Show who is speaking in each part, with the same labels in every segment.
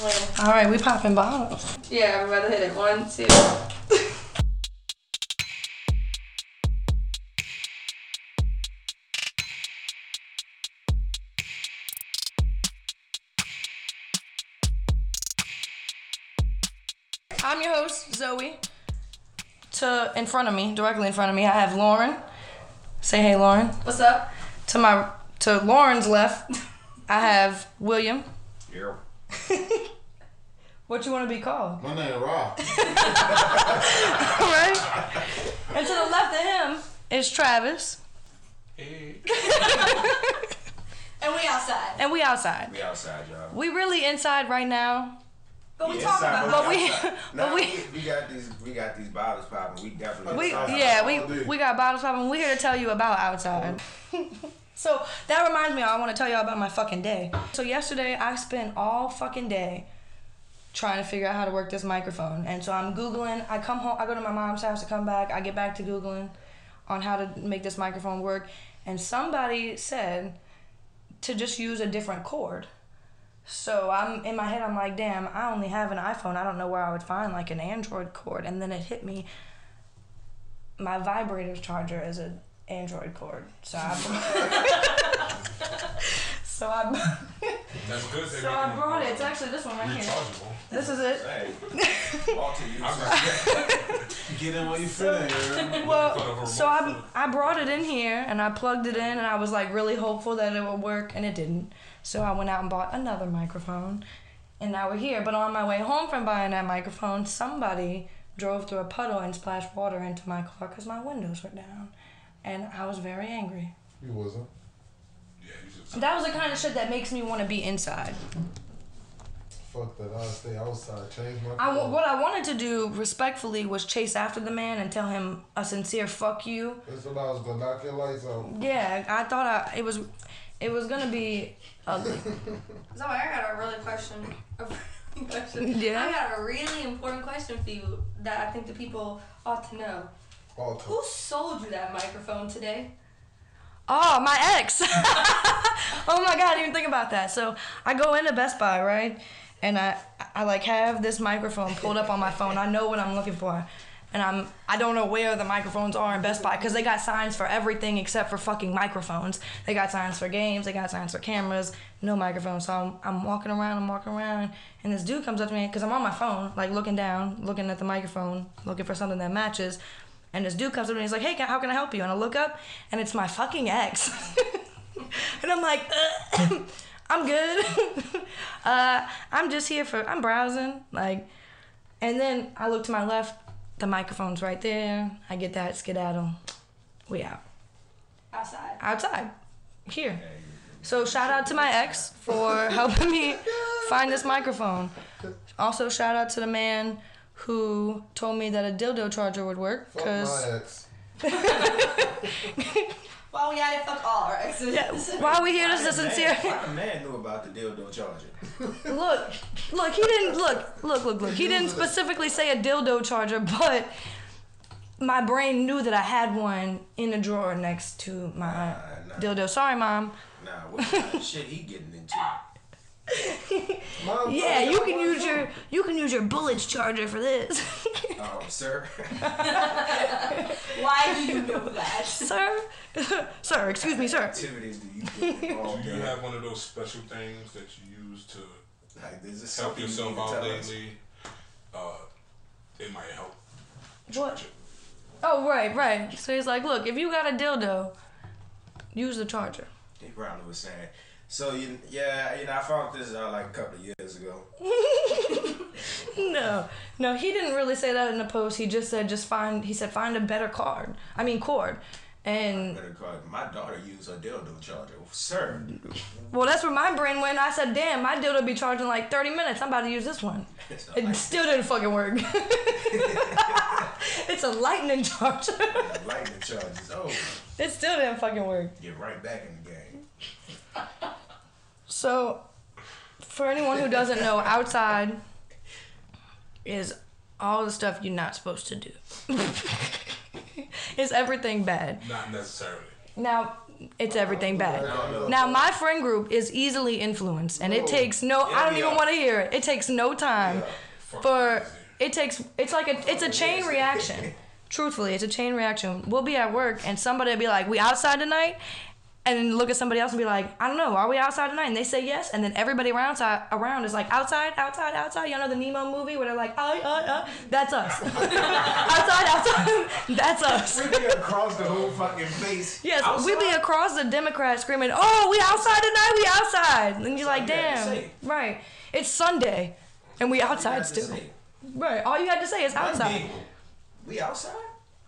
Speaker 1: All right, we popping bottles.
Speaker 2: Yeah, I'm about to hit it. One, two.
Speaker 1: I'm your host, Zoe. To in front of me, directly in front of me, I have Lauren. Say hey, Lauren.
Speaker 2: What's up?
Speaker 1: To my to Lauren's left, I have William.
Speaker 3: Yeah.
Speaker 1: What you want to be called?
Speaker 4: My name is Rob.
Speaker 1: right? And to the left of him is Travis.
Speaker 3: Hey.
Speaker 2: And we outside.
Speaker 1: And we outside.
Speaker 3: We outside, y'all.
Speaker 1: We really inside right now.
Speaker 2: But we
Speaker 3: Yeah,
Speaker 2: talk
Speaker 3: inside,
Speaker 2: about
Speaker 1: But we- but we-
Speaker 3: we, we got these we got these bottles popping. We definitely
Speaker 1: We
Speaker 3: outside.
Speaker 1: yeah, we we got bottles popping. We're here to tell you about outside. So that reminds me, I want to tell y'all about my fucking day. So yesterday, I spent all fucking day trying to figure out how to work this microphone, and so I'm googling. I come home, I go to my mom's house to come back. I get back to googling on how to make this microphone work, and somebody said to just use a different cord. So I'm in my head. I'm like, damn, I only have an iPhone. I don't know where I would find like an Android cord. And then it hit me. My vibrator charger is an Android cord. So I. so I.
Speaker 5: That's good.
Speaker 1: so I brought it. It's actually this one right here. This is it.
Speaker 3: Hey, all to you.
Speaker 4: Get in what you feeling, yeah.
Speaker 1: Well, so I I brought it in here and I plugged it in and I was like really hopeful that it would work and it didn't. So I went out and bought another microphone, and now we're here. But on my way home from buying that microphone, somebody drove through a puddle and splashed water into my car because my windows were down, and I was very angry.
Speaker 4: You wasn't.
Speaker 5: Yeah, you should.
Speaker 1: That was the kind of shit that makes me want to be inside.
Speaker 4: Fuck that. I'll stay outside. Change my
Speaker 1: I,
Speaker 4: clothes.
Speaker 1: what I wanted to do respectfully was chase after the man and tell him a sincere fuck you.
Speaker 4: That's what I was gonna knock your lights out.
Speaker 1: Yeah, I thought I, it was, it was gonna be ugly.
Speaker 2: Zoe, I got a really question. A really question.
Speaker 1: Yeah?
Speaker 2: I got a really important question for you that I think the people ought to know.
Speaker 4: All
Speaker 2: Who sold you that microphone today?
Speaker 1: Oh, my ex. oh my god, I didn't even think about that. So I go into Best Buy, right? And I I like have this microphone pulled up on my phone. I know what I'm looking for. And I'm I don't know where the microphones are in Best Buy because they got signs for everything except for fucking microphones. They got signs for games, they got signs for cameras, no microphones. So I'm, I'm walking around, I'm walking around, and this dude comes up to me because I'm on my phone, like looking down, looking at the microphone, looking for something that matches. And this dude comes up to me and he's like, hey, how can I help you? And I look up and it's my fucking ex. and I'm like, uh, I'm good. uh, I'm just here for, I'm browsing. Like, and then I look to my left, the microphone's right there. I get that skedaddle. We out.
Speaker 2: Outside.
Speaker 1: Outside. Here. So shout out to my ex for helping me find this microphone. Also shout out to the man who told me that a dildo charger would work
Speaker 4: Fuck
Speaker 1: because
Speaker 4: my ex.
Speaker 2: Well, we gotta fuck all our exes.
Speaker 1: Yeah, why are we here? This is a sincere.
Speaker 3: Why the man knew about the dildo charger?
Speaker 1: Look, look, he didn't look, look, look, look. He didn't specifically say a dildo charger, but my brain knew that I had one in a drawer next to my
Speaker 3: Nah, nah.
Speaker 1: dildo. Sorry, mom.
Speaker 3: Nah, what kind of shit he getting into?
Speaker 4: Mom,
Speaker 1: Yeah, you can use
Speaker 4: too.
Speaker 1: your you can use your bullets charger for this,
Speaker 3: Oh, sir.
Speaker 2: Why do you know that?
Speaker 1: sir. sir, excuse me, sir.
Speaker 3: Activities do you get involved
Speaker 5: Do you have one of those special things that you use to
Speaker 3: Like, is this
Speaker 5: help
Speaker 3: something you
Speaker 5: yourself
Speaker 3: need
Speaker 5: out lately? Uh, it might help.
Speaker 1: What? Oh, right, right. So he's like, look, if you got a dildo, use the charger.
Speaker 3: He probably was saying. So you, yeah, you know, I found this out like a couple of years ago.
Speaker 1: No, no, he didn't really say that in the post. He just said, just find. He said, find a better card. I mean, cord. And
Speaker 3: Better call. My daughter used her dildo charger, sir.
Speaker 1: well, that's where my brain went. I said, damn, my dildo be charging like 30 minutes. I'm about to use this one. It
Speaker 3: like
Speaker 1: still didn't fucking work. it's a lightning charger.
Speaker 3: that lightning charges. Oh,
Speaker 1: it still didn't fucking work.
Speaker 3: get right back in the game.
Speaker 1: So, for anyone who doesn't know, outside is all the stuff you're not supposed to do. is everything bad?
Speaker 5: Not necessarily.
Speaker 1: Now, it's everything bad.
Speaker 3: No, no.
Speaker 1: Now my friend group is easily influenced, and it takes no. I don't
Speaker 3: we
Speaker 1: even want to hear it. It takes no time
Speaker 5: Fuck
Speaker 1: for. It takes. It's like a. It's a chain reaction. Truthfully, it's a chain reaction. We'll be at work, and somebody will be like, "We outside tonight," and then look at somebody else and be like, "I don't know. Are we outside tonight?" And they say yes, and then everybody around around is like, "Outside, outside, outside." You know the Nemo movie where they're like, "Uh, uh, uh." That's us. outside, outside. That's us.
Speaker 3: We'd be across the whole fucking place.
Speaker 1: Yes, we'd be across the Democrats screaming, "Oh, we outside tonight, we outside!" And you're like,
Speaker 3: all you had to
Speaker 1: "Damn, right? It's Sunday, and we outside still." Right? All you had to say is outside.
Speaker 3: Monday, We outside?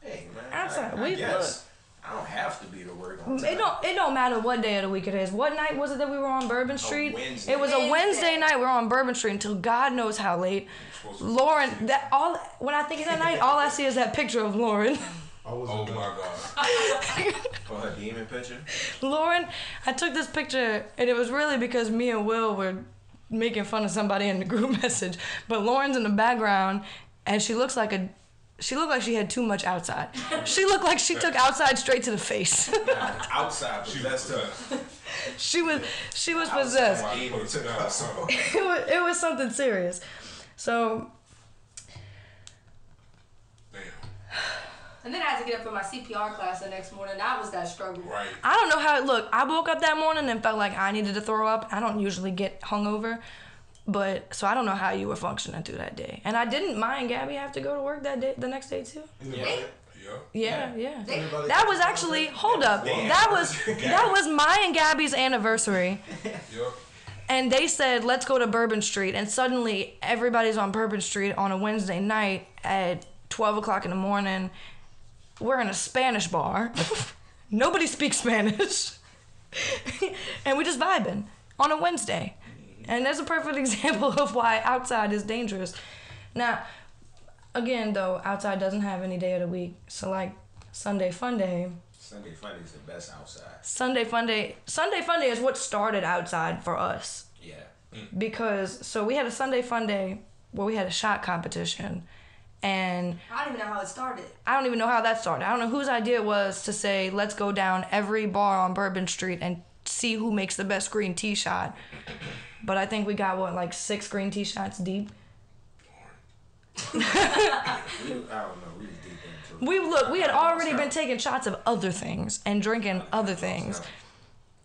Speaker 3: Hey man.
Speaker 1: Outside.
Speaker 3: I, I
Speaker 1: We-
Speaker 3: guess. I don't have to be to work on time.
Speaker 1: It don't. It don't matter what day of the week it is. What night was it that we were on Bourbon Street?
Speaker 3: Wednesday.
Speaker 1: It was a Wednesday
Speaker 2: Wednesday.
Speaker 1: night. We were on Bourbon Street until God knows how late. Lauren, that all. When I think of that night, all I see is that picture of Lauren.
Speaker 4: I was
Speaker 5: Oh my god.
Speaker 3: For oh, her demon picture?
Speaker 1: Lauren, I took this picture, and it was really because me and Will were making fun of somebody in the group message. But Lauren's in the background, and she looks like a. She looked like she had too much outside. She looked like she took outside straight to the face.
Speaker 3: Outside,
Speaker 5: She
Speaker 3: possessed her.
Speaker 1: she was she was possessed.
Speaker 3: Outside, demon took her soul.
Speaker 1: It was, it was something serious. So
Speaker 5: Damn.
Speaker 2: And then I had to get up for my CPR class the next morning. That was that struggle.
Speaker 5: Right.
Speaker 1: I don't know how it looked. I woke up that morning and felt like I needed to throw up. I don't usually get hungover, but so I don't know how you were functioning through that day. And I didn't mind Gabby have to go to work that day, the next day too.
Speaker 3: Yeah.
Speaker 5: Yep.
Speaker 1: Yeah, yeah. That was actually hold up. That was that was my and Gabby's anniversary,
Speaker 5: Yep.
Speaker 1: and they said let's go to Bourbon Street, and suddenly everybody's on Bourbon Street on a Wednesday night at twelve o'clock in the morning. We're in a Spanish bar. Nobody speaks Spanish, and we're just vibing on a Wednesday, and that's a perfect example of why outside is dangerous. Now, again though, outside doesn't have any day of the week, so like Sunday Fun Day.
Speaker 3: Sunday Funday is the best outside.
Speaker 1: Sunday Fun Day. Sunday Fun Day is what started outside for us
Speaker 3: Yeah. Mm.
Speaker 1: because so we had a Sunday Fun Day where we had a shot competition, and
Speaker 2: I don't even know how it started.
Speaker 1: I don't even know how that started. I don't know whose idea it was to say let's go down every bar on Bourbon Street and see who makes the best green tea shot. But I think we got what like six green tea shots deep.
Speaker 3: We, I don't know. We was deep into.
Speaker 1: We look, we had already been taking shots of other things and drinking other things,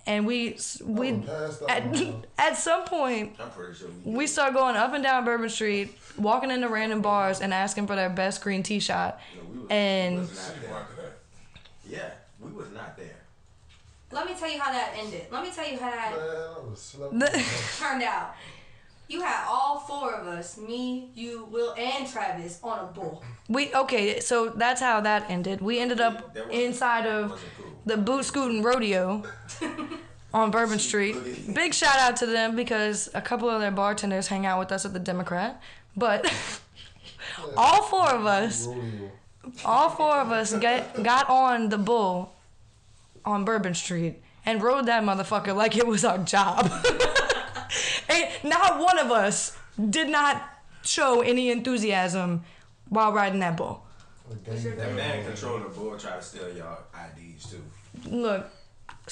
Speaker 1: and we we
Speaker 4: I'm passed out,
Speaker 1: at, at some point
Speaker 3: I'm pretty sure we,
Speaker 1: we start going up and down Bourbon Street, walking into random bars and asking for their best green tea shot.
Speaker 3: no, we was,
Speaker 1: And-
Speaker 3: was not there. Yeah, we was not there.
Speaker 2: Let me tell you how that ended. Let me tell you how that
Speaker 4: Man, I was slept.
Speaker 1: The-
Speaker 2: turned out. You had all four of us, me, you, Will, and Travis, on a bull.
Speaker 1: We okay, so that's how that ended. We ended up
Speaker 3: That
Speaker 1: inside of
Speaker 3: cool.
Speaker 1: the boot scooting rodeo on Bourbon Street. Big shout out to them because a couple of their bartenders hang out with us at the Democrat. But all four of us, all four of us get, got on the bull on Bourbon Street and rode that motherfucker like it was our job. and not one of us did not show any enthusiasm while riding that bull.
Speaker 4: A
Speaker 3: That man controlling the bull tried to steal y'all IDs too.
Speaker 1: Look,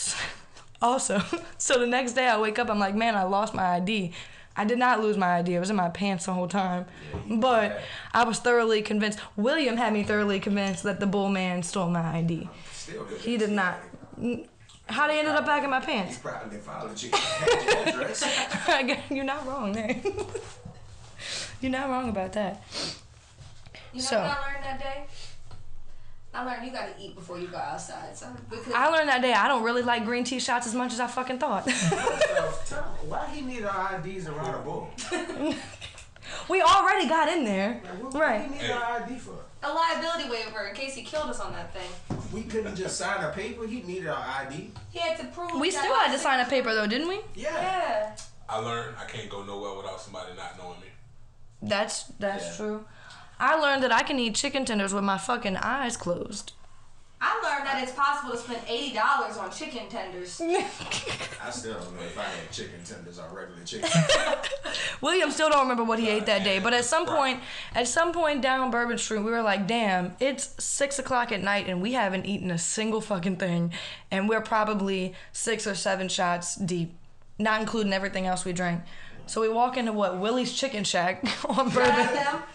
Speaker 1: also, so the next day I wake up, I'm like, man, I lost my ID. I did not lose my ID. It was in my pants the whole time. But I was thoroughly convinced. William had me thoroughly convinced that the bull man stole my ID.
Speaker 3: Still,
Speaker 1: He did not. How they ended up back in my
Speaker 3: He
Speaker 1: pants?
Speaker 3: probably followed you. address.
Speaker 1: You're not wrong there. You're not wrong about that.
Speaker 2: You know
Speaker 1: So-
Speaker 2: what I learned that day? I learned you gotta eat before you go outside. So because
Speaker 1: I learned that day I don't really like green tea shots as much as I fucking thought.
Speaker 3: Tell why he need our IDs around a bull?
Speaker 1: we already got in there.
Speaker 3: Like, what, what
Speaker 1: Right.
Speaker 3: he need our ID for?
Speaker 2: A liability waiver in case he killed us on that thing.
Speaker 3: We couldn't just sign a paper. He needed our ID.
Speaker 2: He had to prove.
Speaker 1: We still had to sign a paper though, didn't we?
Speaker 3: Yeah.
Speaker 2: Yeah.
Speaker 5: I learned I can't go nowhere without somebody not knowing me.
Speaker 1: That's that's
Speaker 3: Yeah.
Speaker 1: true. I learned that I can eat chicken tenders with my fucking eyes closed.
Speaker 2: I learned that it's possible to spend eighty dollars on chicken tenders.
Speaker 3: I still don't know if I had chicken tenders or regular chicken.
Speaker 1: William still don't remember what he ate that day, but at some point, at some point down Bourbon Street, we were like, "Damn, it's six o'clock at night and we haven't eaten a single fucking thing, and we're probably six or seven shots deep, not including everything else we drank." So we walk into what Willie's Chicken Shack on
Speaker 2: Shout
Speaker 1: Bourbon.
Speaker 2: out.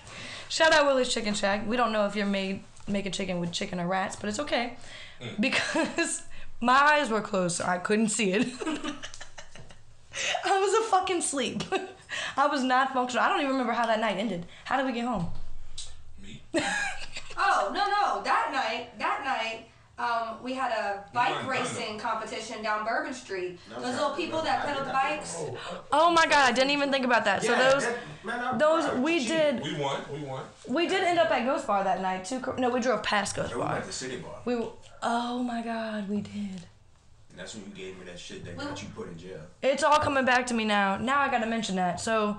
Speaker 1: Shout out Willie's Chicken Shack. We don't know if you're made making chicken with chicken or rats, but it's okay mm. because my eyes were closed, so I couldn't see it. I was a fucking sleep. I was not functional. I don't even remember how that night ended. How did we get home?
Speaker 5: Me.
Speaker 2: Oh no no! That night, that night, um, we had a bike racing competition down Bourbon Street.
Speaker 3: No,
Speaker 2: Those little people that
Speaker 3: I
Speaker 2: pedal the bikes.
Speaker 1: Oh my god, I didn't even think about that. So those
Speaker 3: man, I-
Speaker 1: those
Speaker 3: I
Speaker 1: we
Speaker 3: cheated.
Speaker 1: did
Speaker 5: We won. We won.
Speaker 1: we did end up at Ghost Bar that night too. No, we drove past Ghost
Speaker 3: We
Speaker 1: Bar.
Speaker 3: went to City Bar.
Speaker 1: We w- oh my god, we did.
Speaker 3: And that's when you gave me that shit that got you put in jail.
Speaker 1: It's all coming back to me now. Now I gotta mention that. So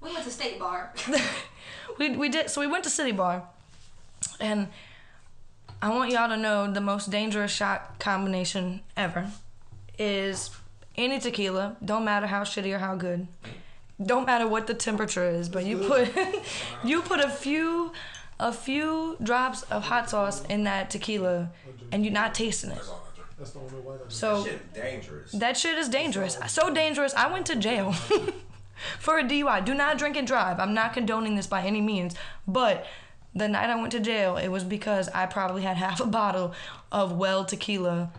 Speaker 2: We went to State Bar.
Speaker 1: we we did so we went to City Bar, and I want y'all to know the most dangerous shot combination ever is any tequila. Don't matter how shitty or how good. Don't matter what the temperature is, but you put you put a few a few drops of hot sauce in that tequila, and you're not tasting it.
Speaker 5: That's all I drink.
Speaker 4: That's the only way. I
Speaker 1: So
Speaker 3: Shit, dangerous.
Speaker 1: that shit is dangerous. So dangerous. I went to jail for a DUI. Do not drink and drive. I'm not condoning this by any means. But the night I went to jail, it was because I probably had half a bottle of well tequila,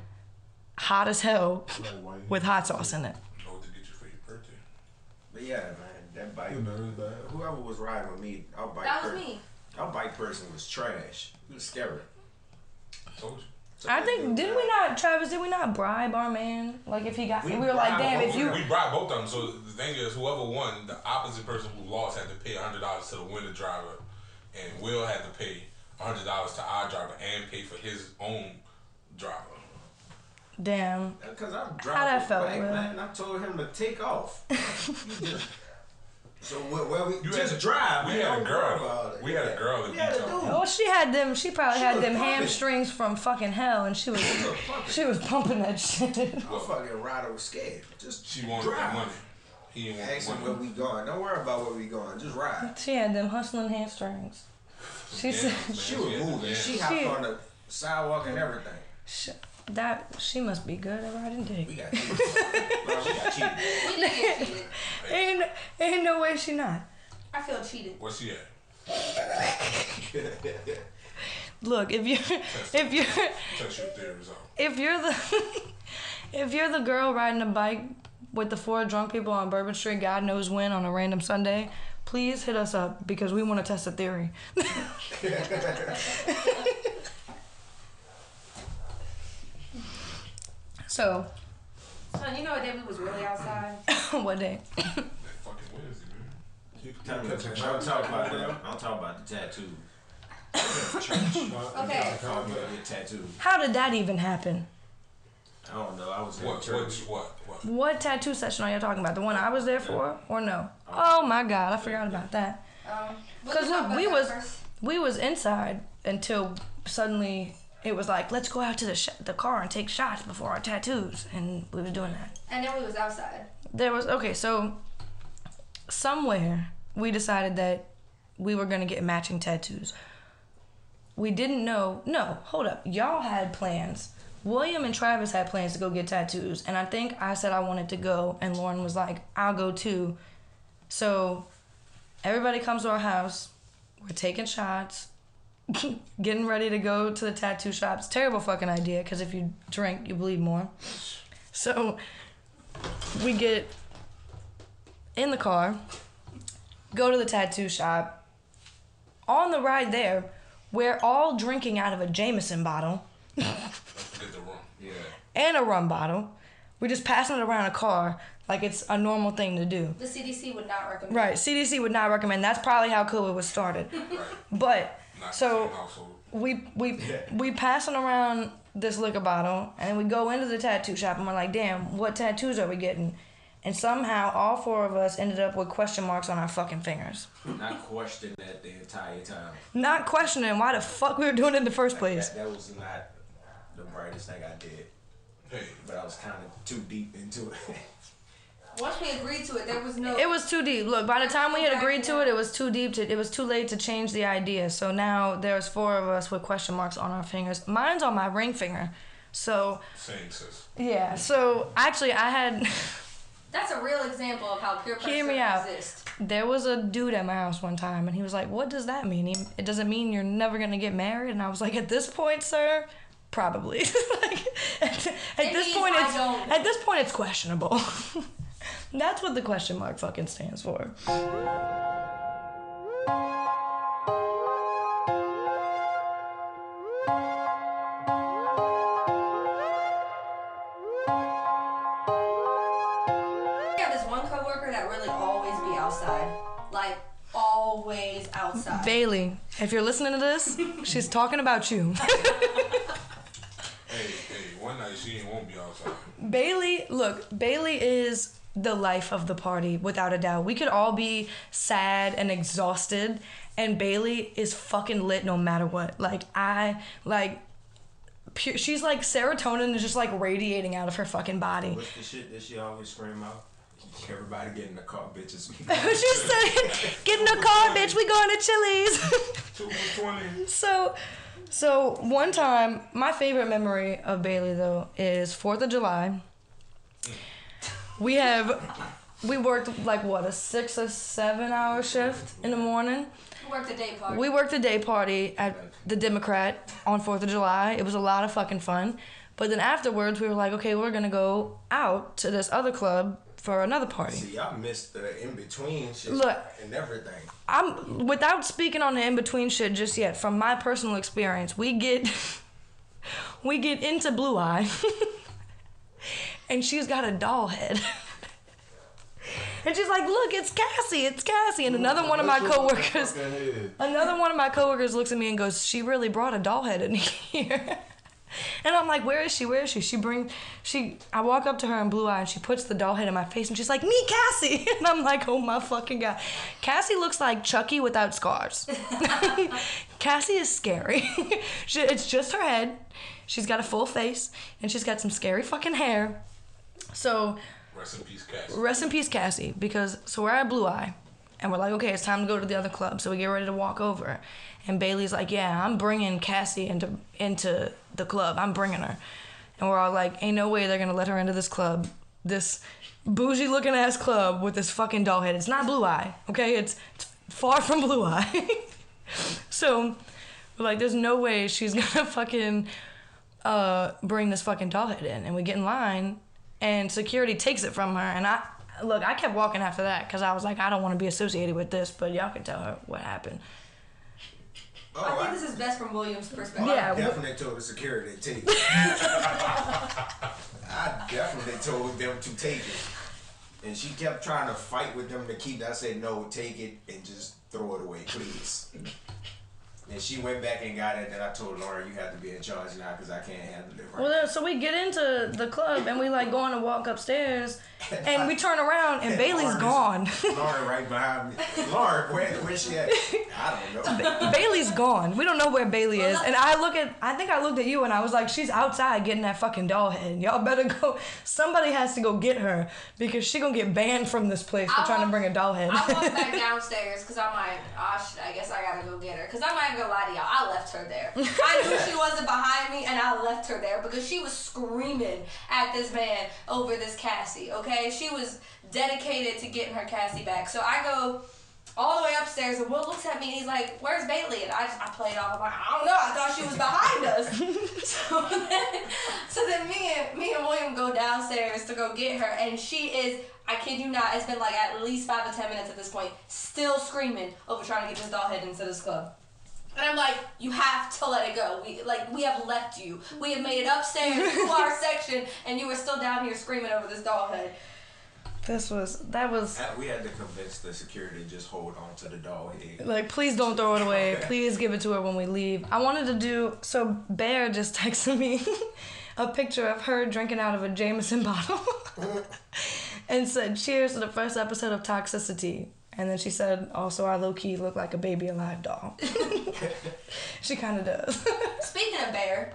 Speaker 1: hot as hell, with hot sauce in it.
Speaker 5: Know what to get you for your birthday.
Speaker 3: But yeah, man, that bike.
Speaker 4: You know, it's bad.
Speaker 3: Whoever was riding with me, our bike.
Speaker 2: That was
Speaker 3: per-
Speaker 2: me.
Speaker 3: Our bike person was trash. He was scary.
Speaker 5: Told you.
Speaker 3: So
Speaker 1: I think didn't we not, Travis? Did we not bribe our man? Like if he got, we,
Speaker 3: We
Speaker 1: were like, damn, if you.
Speaker 5: We bribed both of them. So the thing is, whoever won, the opposite person who lost had to pay hundred dollars to the winner driver, and Will had to pay hundred dollars to our driver and pay for his own driver.
Speaker 1: Damn.
Speaker 3: Cause I'm driving
Speaker 1: How that
Speaker 3: the
Speaker 1: felt,
Speaker 3: bike,
Speaker 1: Will?
Speaker 3: man. and I told him to take off. You just- so where, where we
Speaker 5: You
Speaker 3: just
Speaker 5: had a-
Speaker 3: drive?
Speaker 5: we
Speaker 3: man.
Speaker 5: had a girl.
Speaker 3: worry about it.
Speaker 5: We had a girl that
Speaker 3: We had a
Speaker 5: y'all.
Speaker 3: dude.
Speaker 1: Oh, she had them. She probably
Speaker 3: She
Speaker 1: had them
Speaker 3: pumping.
Speaker 1: hamstrings from fucking hell, and she was,
Speaker 3: pumping.
Speaker 1: she was pumping that shit.
Speaker 3: My fucking rider was scared. Just
Speaker 5: She wanted
Speaker 3: drive.
Speaker 5: that money. He didn't
Speaker 3: Ask him where we going. Don't worry about where we going. Just ride.
Speaker 1: She had them hustling hamstrings. She
Speaker 5: Yeah,
Speaker 1: said
Speaker 5: man,
Speaker 3: She was moving. She
Speaker 1: She-
Speaker 3: hopped on the sidewalk and everything.
Speaker 1: sh- that she must be good at riding
Speaker 3: We
Speaker 1: dick.
Speaker 3: got cheated. no, we got cheated.
Speaker 2: We did get cheated.
Speaker 1: Ain't ain't no way she not.
Speaker 2: I feel cheated.
Speaker 5: Where's she at?
Speaker 1: Look, if you if you're
Speaker 5: Test your theories out.
Speaker 1: if you're the if you're the girl riding a bike with the four drunk people on Bourbon Street, God knows when on a random Sunday, please hit us up because we want to test a theory. so,
Speaker 2: Son, you know what day we was really outside?
Speaker 1: what day?
Speaker 5: That fucking Wednesday, man.
Speaker 4: You
Speaker 3: Tell me,
Speaker 4: catch a
Speaker 3: I'll talk about that. I'll talk about the tattoo.
Speaker 2: Okay.
Speaker 3: Call me to get tattooed.
Speaker 1: How did that even happen?
Speaker 3: I don't know. I was
Speaker 5: What? What? What? What?
Speaker 1: What tattoo session are you talking about? The one I was there for, or no? Oh my God, I forgot about that.
Speaker 2: Um, we
Speaker 1: 'Cause
Speaker 2: can
Speaker 1: look, we was-
Speaker 2: first.
Speaker 1: We was inside until suddenly it was like, let's go out to the sh- the car and take shots before our tattoos, and we was doing that.
Speaker 2: And then we was outside.
Speaker 1: There was okay, so somewhere we decided that we were gonna get matching tattoos. We didn't know. No, hold up. Y'all had plans. William and Travis had plans to go get tattoos, and I think I said I wanted to go, and Lauren was like, "I'll go too." So everybody comes to our house. We're taking shots, getting ready to go to the tattoo shops. Terrible fucking idea, because if you drink, you bleed more. So we get in the car, go to the tattoo shop. On the ride there, we're all drinking out of a Jameson bottle
Speaker 5: Don't forget the room.
Speaker 3: Yeah.
Speaker 1: And a rum bottle. We're just passing it around a car like it's a normal thing to do.
Speaker 2: The CDC would not recommend.
Speaker 1: Right, CDC would not recommend. That's probably how COVID was started.
Speaker 5: Right.
Speaker 1: But
Speaker 5: Not
Speaker 1: so
Speaker 5: the same household.
Speaker 1: we we we passing around this liquor bottle and we go into the tattoo shop and we're like, damn, what tattoos are we getting? And somehow all four of us ended up with question marks on our fucking fingers.
Speaker 3: Not questioning that the entire time.
Speaker 1: Not questioning why the fuck we were doing it in the first place.
Speaker 3: That, that was not. the brightest thing I did,
Speaker 5: Hey,
Speaker 3: but I was kind of too deep into it.
Speaker 2: Once we agreed to it, there was no.
Speaker 1: It was too deep. Look, by the time we had agreed to it, it was too deep. To, it was too late to change the idea. So now there's four of us with question marks on our fingers. Mine's on my ring finger. So
Speaker 5: same sis.
Speaker 1: yeah. So actually, I had
Speaker 2: That's a real example of how peer pressure
Speaker 1: Hear me out.
Speaker 2: exists.
Speaker 1: there was a dude at my house one time, and he was like, "What does that mean? He, it doesn't mean you're never gonna get married." And I was like, "At this point, sir." Probably. like, at, at this point,
Speaker 2: I
Speaker 1: it's
Speaker 2: don't.
Speaker 1: at this point it's questionable. That's what the question mark fucking stands for.
Speaker 2: I have this one coworker that really always be outside, like always outside.
Speaker 1: Bailey, if you're listening to this, she's talking about you.
Speaker 5: Hey, hey, one night she ain't won't be outside.
Speaker 1: Bailey, look, Bailey is the life of the party without a doubt. We could all be sad and exhausted, and Bailey is fucking lit no matter what. Like I like. Pure, she's like serotonin is just like radiating out of her fucking body.
Speaker 3: What's the shit that she always scream out? Everybody get in the car, bitches. We
Speaker 1: she said, "Get in the car, bitch. We going to Chili's."
Speaker 5: Two for twenty.
Speaker 1: So, so one time, my favorite memory of Bailey though is Fourth of July. We have, we worked like what a six or seven hour shift in the morning.
Speaker 2: We worked a day party.
Speaker 1: We worked a day party at the Democrat on Fourth of July. It was a lot of fucking fun. But then afterwards, we were like, okay, we're gonna go out to this other club for another party.
Speaker 3: See, y'all missed the in between shit
Speaker 1: Look.
Speaker 3: and everything.
Speaker 1: I'm without speaking on the in between shit just yet. From my personal experience, we get we get into Blue Eye, and she's got a doll head. And she's like, "Look, it's Cassie, it's Cassie." And another one of my coworkers, another one of my coworkers looks at me and goes, "She really brought a doll head in here." And I'm like, "Where is she? Where is she?" She bring, she. I walk up to her in blue eye, and she puts the doll head in my face, and she's like, "Me, Cassie." And I'm like, "Oh my fucking god." Cassie looks like Chucky without scars. Cassie is scary. she, it's just her head. She's got a full face, and she's got some scary fucking hair. So
Speaker 5: Rest in peace, Cassie.
Speaker 1: rest in peace, Cassie, because so we're at Blue Eye, and we're like, okay, it's time to go to the other club. So we get ready to walk over, and Bailey's like, yeah, I'm bringing Cassie into into the club. I'm bringing her, and we're all like, ain't no way they're gonna let her into this club, this bougie looking ass club with this fucking doll head. It's not Blue Eye, okay? It's, it's far from Blue Eye. so we're like, there's no way she's gonna fucking uh, bring this fucking doll head in. And we get in line, and security takes it from her. And I, look, I kept walking after that because I was like, I don't want to be associated with this, but y'all can tell her what happened.
Speaker 3: Oh,
Speaker 2: I
Speaker 3: I,
Speaker 2: think this is best from William's perspective.
Speaker 1: Yeah.
Speaker 3: I definitely told the security to take it. I definitely told them to take it. And she kept trying to fight with them to keep it. I said, no, take it and just throw it away, please. And she went back and got it. And I told Lauren, you have to be in charge now because I can't handle it right
Speaker 1: Well, then, so we get into the club and we like going to walk upstairs, and we turn around and Bailey's
Speaker 3: Lauren is-
Speaker 1: gone.
Speaker 3: Lauren right behind me. Lauren, where, where's she at? I don't know.
Speaker 1: Bailey's gone. We don't know where Bailey is. And I look at, I think I looked at you and I was like, she's outside getting that fucking doll head. Y'all better go. Somebody has to go get her because she gonna get banned from this place for
Speaker 2: I
Speaker 1: trying to bring a doll head.
Speaker 2: I walked back downstairs because I'm like, oh shit, I guess I gotta go get her. Because I'm not even gonna lie to y'all, I left her there. I knew she wasn't behind me and I left her there because she was screaming at this man over this Cassie, okay? She was dedicated to getting her Cassie back. So I go all the way upstairs and Will looks at me and he's like, where's Bailey? And I just, I played off, I'm like, I don't know, I thought she was behind us. so then, so then me and, me and William go downstairs to go get her and she is, I kid you not, it's been like at least five to ten minutes at this point, still screaming over trying to get this doll head into this club. And I'm like, you have to let it go. We like we have left you. We have made it upstairs to our section, and you are still down here screaming over this doll head.
Speaker 1: this was, that was,
Speaker 3: We had to convince the security to just hold on to the doll head.
Speaker 1: like, please don't throw it away. Please give it to her when we leave. I wanted to do, so Bear just texted me a picture of her drinking out of a Jameson bottle and said, cheers to the first episode of Toxicity. And then she said, also, I low key look like a baby alive doll. she kind of does.
Speaker 2: Speaking of Bear,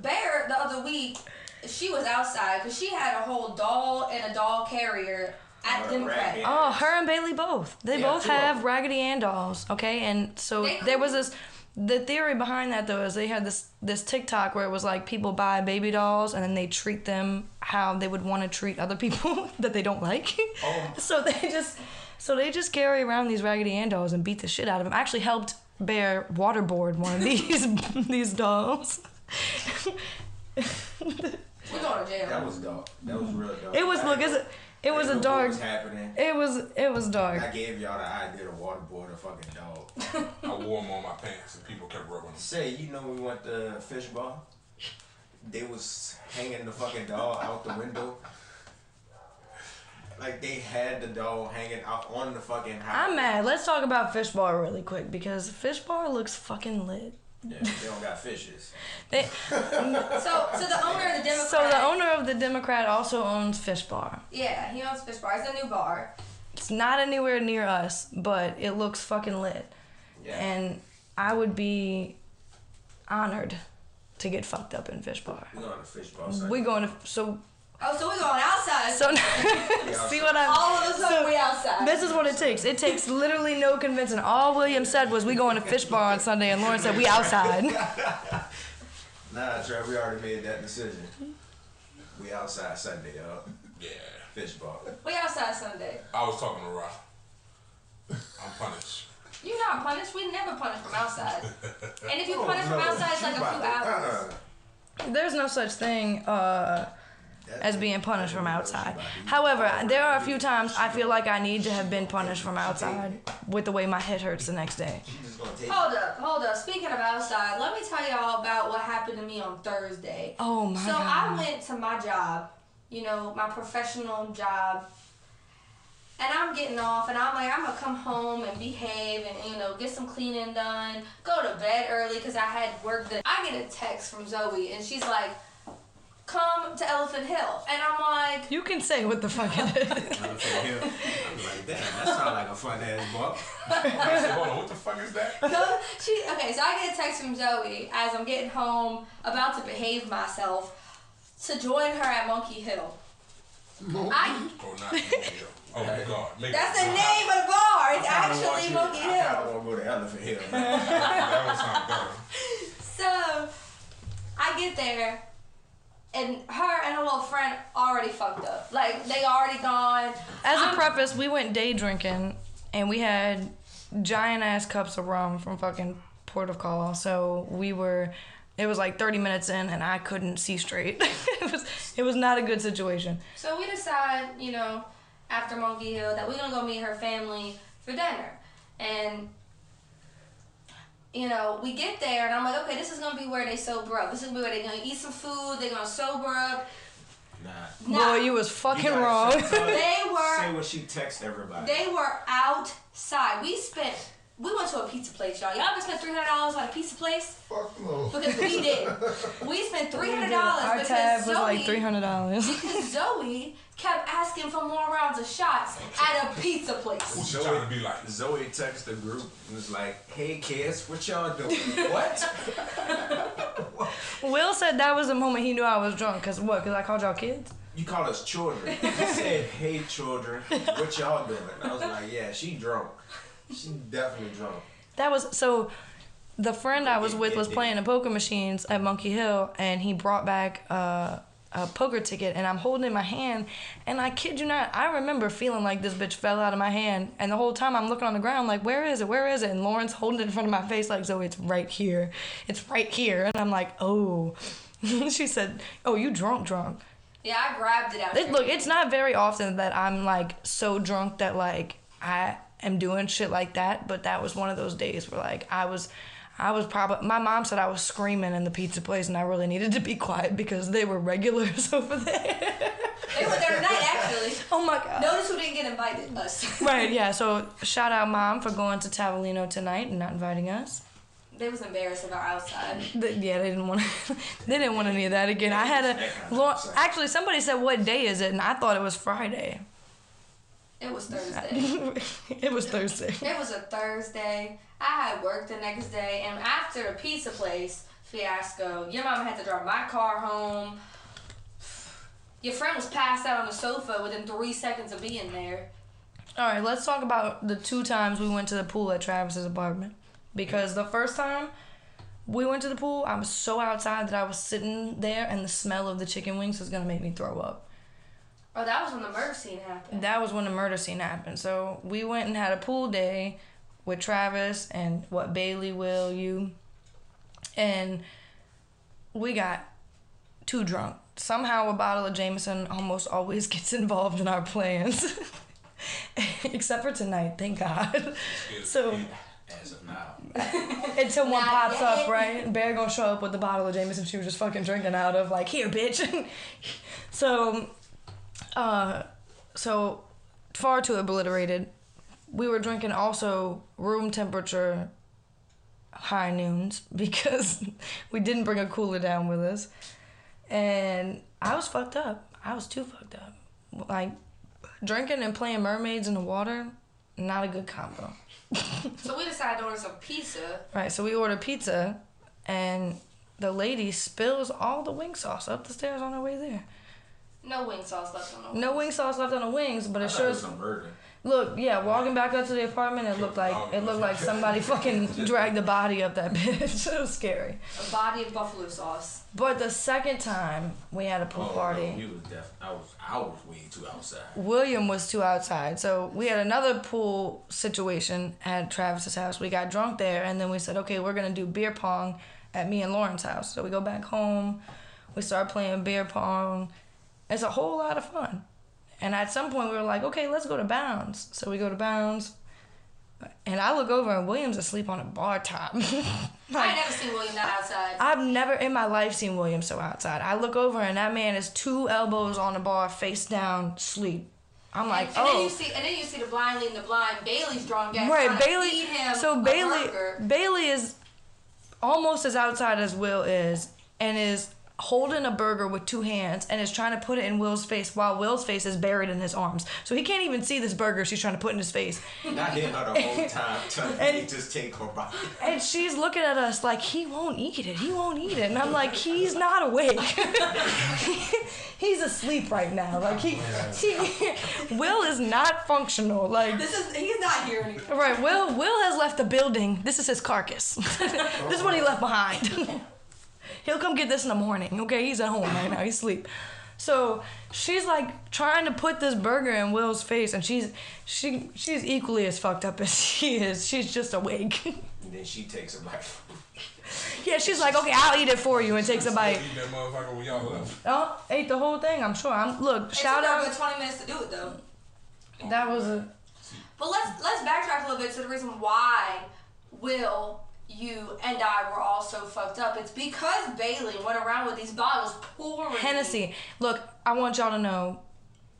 Speaker 2: Bear the other week, she was outside because she had a whole doll and a doll carrier at Democrat.
Speaker 1: Oh, her and Bailey both. They
Speaker 3: Yeah,
Speaker 1: both
Speaker 3: two of
Speaker 1: have
Speaker 3: them.
Speaker 1: Raggedy Ann dolls. Okay, and so
Speaker 2: They
Speaker 1: there was this. The theory behind that though is they had this this TikTok where it was like people buy baby dolls and then they treat them how they would want to treat other people that they don't like.
Speaker 3: Oh.
Speaker 1: So they just so they just carry around these Raggedy Ann dolls and beat the shit out of them. I actually helped Bear waterboard one of these these dolls.
Speaker 2: We're going to jail.
Speaker 3: That was dark. That was real dark.
Speaker 1: It was look, it's a, it was
Speaker 3: I
Speaker 1: a
Speaker 3: didn't know what
Speaker 1: dark.
Speaker 3: was happening.
Speaker 1: It was it was dark.
Speaker 3: I gave y'all the idea to waterboard a fucking dog.
Speaker 5: I wore them on my pants and people kept rubbing them.
Speaker 3: Say, you know we went to fish bar? They was hanging the fucking dog out the window. Like they had the dog hanging out on the fucking house.
Speaker 1: I'm mad. Let's talk about Fish Bar really quick because Fish Bar looks fucking lit.
Speaker 3: Yeah, they don't got fishes.
Speaker 1: They,
Speaker 2: So, so the owner of the Democrat.
Speaker 1: so the owner of the Democrat also owns Fish Bar.
Speaker 2: Yeah, he owns Fish Bar. It's a new bar.
Speaker 1: It's not anywhere near us, but it looks fucking lit.
Speaker 3: Yeah.
Speaker 1: And I would be honored to get fucked up in Fish Bar.
Speaker 3: we going to fish bar. Sunday.
Speaker 1: We going to so
Speaker 2: Oh, so we're going outside.
Speaker 1: so see what I'm
Speaker 2: all of a sudden we outside.
Speaker 1: This is what it takes. It takes literally no convincing. All William said was we going to Fish Bar on Sunday, and Lauren said we outside.
Speaker 3: Nah, Trey, we already made that decision. We outside Sunday, y'all.
Speaker 5: Yeah.
Speaker 3: Fish bar.
Speaker 2: we outside Sunday.
Speaker 5: I was talking to Ra. I'm punished.
Speaker 2: You're not punished. We never punish from outside. And if you punish from
Speaker 3: Oh,
Speaker 2: outside, it's like a few hours.
Speaker 3: uh-uh.
Speaker 1: There's no such thing uh,
Speaker 3: That
Speaker 1: as being punished from outside.
Speaker 3: she about to eat.
Speaker 1: However, there are a few times I feel like I need to have been punished from outside with the way my head hurts the next day.
Speaker 3: She just gonna take
Speaker 2: Hold up, hold up. Speaking of outside, let me tell y'all about what happened to me on Thursday.
Speaker 1: Oh my
Speaker 2: so
Speaker 1: god.
Speaker 2: I went to my job, you know, my professional job, and I'm getting off, and I'm like, I'm gonna come home and behave, and you know, get some cleaning done, go to bed early because I had work. That I get a text from Zoe, and she's like, "Come to Elephant Hill," and I'm like.
Speaker 1: You can say what the fuck it is.
Speaker 3: Elephant Hill. I'm like, damn, that sounds like a fun ass book.
Speaker 5: I said, hold on, what the fuck is that?
Speaker 2: No, she okay. So I get a text from Zoe as I'm getting home, about to behave myself, to join her at Monkey Hill. I
Speaker 5: Oh, not Monkey Hill. Oh my god. Make
Speaker 2: that's
Speaker 5: it,
Speaker 2: the name of the bar. It's
Speaker 3: I kinda want
Speaker 2: actually
Speaker 3: you-
Speaker 2: Monkey
Speaker 3: I kinda
Speaker 2: Hill.
Speaker 3: wanna go to Elephant Hill. man.
Speaker 5: That one sound better.
Speaker 2: So I get there, and her and her little friend already fucked up. Like they already gone.
Speaker 1: As a
Speaker 2: I'm-
Speaker 1: preface, we went day drinking and we had giant ass cups of rum from fucking Port of Call. So we were, it was like 30 minutes in and I couldn't see straight. it was, it was not a good situation.
Speaker 2: So we decide, you know, after Monkey Hill that we're gonna go meet her family for dinner. And you know, we get there and I'm like, okay, this is gonna be where they sober up. This is gonna be where they're gonna eat some food, they're gonna sober up.
Speaker 3: Nah.
Speaker 2: Nah,
Speaker 1: Boy, you was fucking
Speaker 3: You
Speaker 1: wrong.
Speaker 3: say-
Speaker 2: They were-
Speaker 3: Say what she text everybody.
Speaker 2: they were outside. We spent we went to a pizza place, y'all. Y'all ever spent three hundred dollars on a pizza place?
Speaker 4: Fuck no.
Speaker 2: Because we did. We spent three hundred dollars
Speaker 1: Our
Speaker 2: because
Speaker 1: tab was
Speaker 2: Zoe,
Speaker 1: like $300.
Speaker 2: because Zoe kept asking for more rounds of shots at a pizza place.
Speaker 5: Who's she trying to be like?
Speaker 3: Zoe texted the group and was like, "Hey kids, what y'all doing? what?
Speaker 1: Will said that was the moment he knew I was drunk. Cause what? Cause I called y'all kids.
Speaker 3: You call us children?" He said, "Hey children, what y'all doing?" And I was like, "Yeah, she drunk. She definitely drunk."
Speaker 1: That was so. The friend I was with was playing the poker machines at Monkey Hill, and he brought back uh, a poker ticket, and I'm holding it in my hand, and I kid you not, I remember feeling like this bitch fell out of my hand, and the whole time I'm looking on the ground like, where is it? Where is it? And Lauren's holding it in front of my face like, Zoe, it's right here, it's right here, and I'm like, oh. she said, oh, you drunk, drunk.
Speaker 2: Yeah, I grabbed it out.
Speaker 1: It, look, it's not very often that I'm like so drunk that like I am doing shit like that, but that was one of those days where like I was I was probably my mom said I was screaming in the pizza place and I really needed to be quiet because they were regulars over there.
Speaker 2: They were there tonight, actually.
Speaker 1: oh my god.
Speaker 2: Notice who didn't get invited? Us.
Speaker 1: Right, yeah. So shout out mom for going to Tavolino tonight and not inviting us.
Speaker 2: They was embarrassed about outside.
Speaker 1: Yeah, they didn't want to. they didn't want any of that again. I had a actually somebody said what day is it and I thought it was Friday.
Speaker 2: It was Thursday.
Speaker 1: it was Thursday.
Speaker 2: It was a Thursday. I had work the next day, and after the pizza place, fiasco. Your mom had to drive my car home. Your friend was passed out on the sofa within three seconds of being there.
Speaker 1: All right, let's talk about the two times we went to the pool at Travis's apartment. Because the first time we went to the pool, I was so outside that I was sitting there and the smell of the chicken wings was gonna make me throw up.
Speaker 2: Oh, that was when the murder scene happened.
Speaker 1: That was when the murder scene happened. So we went and had a pool day with Travis and what Bailey, Will, you, and we got too drunk. Somehow a bottle of Jameson almost always gets involved in our plans. Except for tonight, thank God. So
Speaker 3: As of now.
Speaker 1: until one
Speaker 2: Not
Speaker 1: pops
Speaker 2: yet.
Speaker 1: up, right? Bear gonna show up with the bottle of Jameson she was just fucking drinking out of, like, here, bitch. so, uh, so far too obliterated. We were drinking also room temperature high noons because we didn't bring a cooler down with us, and I was fucked up. I was too fucked up. Like drinking and playing mermaids in the water, not a good combo.
Speaker 2: So we decided to order some pizza.
Speaker 1: Right, so we ordered pizza, and the lady spills all the wing sauce up the stairs on her way there.
Speaker 2: No wing sauce left on the wings.
Speaker 1: No wing sauce left on the wings, but
Speaker 3: I
Speaker 1: it sure
Speaker 3: it was some murder.
Speaker 1: look, yeah. Walking back up to the apartment, it looked like it looked like somebody fucking dragged the body up that bitch. it was scary.
Speaker 2: A body of buffalo sauce.
Speaker 1: But the second time we had a pool
Speaker 3: Oh,
Speaker 1: party,
Speaker 3: No, he was def- I was I was way too outside.
Speaker 1: William was too outside. So we had another pool situation at Travis's house. We got drunk there, and then we said, okay, we're gonna do beer pong at me and Lauren's house. So we go back home, we start playing beer pong. It's a whole lot of fun. And at some point, we were like, okay, let's go to Bounds. So we go to Bounds, and I look over, and William's asleep on a bar top.
Speaker 2: I ain't never seen William that outside.
Speaker 1: I've never in my life seen William so outside. I look over, and that man is two elbows on the bar, face down, sleep. I'm like,
Speaker 2: and, and
Speaker 1: oh.
Speaker 2: then you see, and then you see the blind leading the blind. Bailey's drunk ass
Speaker 1: Right, Bailey.
Speaker 2: him
Speaker 1: So Bailey. Bailey is almost as outside as Will is, and is holding a burger with two hands and is trying to put it in Will's face while Will's face is buried in his arms. So he can't even see this burger she's trying to put in his face.
Speaker 3: Not hitting her the whole time, telling
Speaker 1: And-
Speaker 3: me just take her body.
Speaker 1: And she's looking at us like he won't eat it. He won't eat it. And I'm like, he's not awake. he's asleep right now. Like he, he Will is not functional. Like
Speaker 2: This is he's not here anymore.
Speaker 1: Right, Will Will has left the building. This is his carcass. this is what he left behind. He'll come get this in the morning. Okay, he's at home right now. He's asleep. So she's like trying to put this burger in Will's face, and she's she she's equally as fucked up as she is. She's just awake.
Speaker 3: And then she takes a bite.
Speaker 1: yeah, she's like, okay, I'll eat it for you, and takes a bite.
Speaker 5: Eat that motherfucker when y'all left.
Speaker 1: Oh, uh, ate the whole thing. I'm sure. I'm look.
Speaker 2: It
Speaker 1: Shout
Speaker 2: took her a
Speaker 1: out.
Speaker 2: good twenty minutes to do it though.
Speaker 1: That was a
Speaker 2: But let's let's backtrack a little bit to the reason why Will, you, and I were all so fucked up. It's because Bailey went around with these bottles pouring
Speaker 1: Hennessy. Look, I want y'all to know,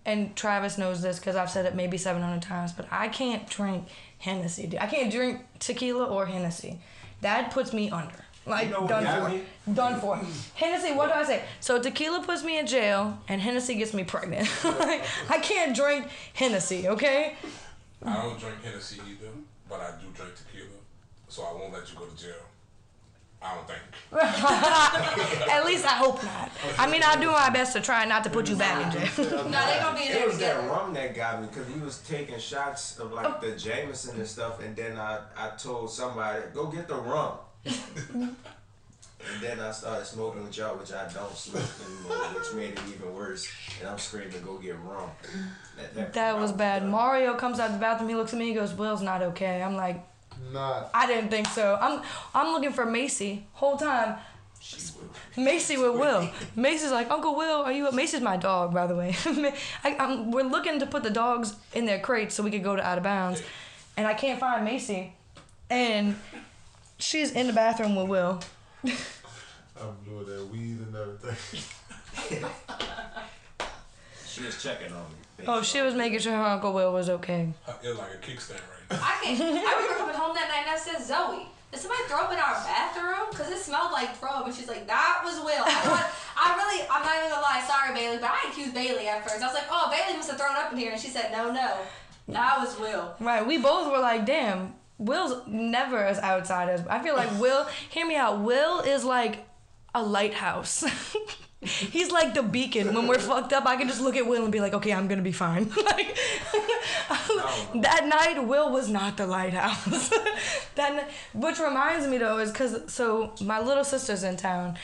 Speaker 1: and Travis knows this because I've said it maybe 700 times, but I can't drink Hennessy. dude. I can't drink tequila or Hennessy. That puts me under. Like,
Speaker 3: You know
Speaker 1: done for.
Speaker 3: me?
Speaker 1: Done for. Hennessy, what do I say? So, tequila puts me in jail, and Hennessy gets me pregnant. like, I can't drink Hennessy, okay?
Speaker 5: I don't drink Hennessy either, but I do drink tequila, so I won't let you go to jail. I don't think.
Speaker 1: At least I hope not. I mean, I'll do my best to try not to put you back in jail.
Speaker 2: No, they gonna be in
Speaker 3: It
Speaker 2: there
Speaker 3: was that rum that got me because we was taking shots of like the Jameson and stuff, and then I, I told somebody go get the rum. and then I started smoking with y'all, which I don't smoke anymore, which made it even worse. And I'm screaming, "Go get rum!" That,
Speaker 1: That was bad.
Speaker 3: done.
Speaker 1: Mario comes out the bathroom. He looks at me. He goes, "Will's not okay." I'm like,
Speaker 4: Not.
Speaker 1: I didn't think so. I'm I'm looking for Macy whole time.
Speaker 3: She will.
Speaker 1: Macy with Will. Macy's like, Uncle Will, are you? Macy's my dog, by the way. I, I'm, we're looking to put the dogs in their crates so we could go to out of bounds, and I can't find Macy, and she's in the bathroom with Will.
Speaker 4: I'm blew that weed and everything.
Speaker 3: She was checking on me.
Speaker 1: Oh, she was making sure her Uncle Will was okay.
Speaker 5: It was like a kickstand right now.
Speaker 2: I can I remember coming home that night and I said, Zoe, did somebody throw up in our bathroom? Cause it smelled like throw up and she's like, that was Will. I, thought, I really I'm not even gonna lie, sorry Bailey, but I accused Bailey at first. I was like, oh Bailey must have thrown up in here and she said, No, no. That was Will.
Speaker 1: Right, we both were like, damn, Will's never as outside as I feel like Will. Hear me out. Will is like a lighthouse. He's like the beacon. When we're fucked up, I can just look at Will and be like, okay, I'm gonna be fine. like that night, Will was not the lighthouse. that which reminds me though is because so my little sister's in town,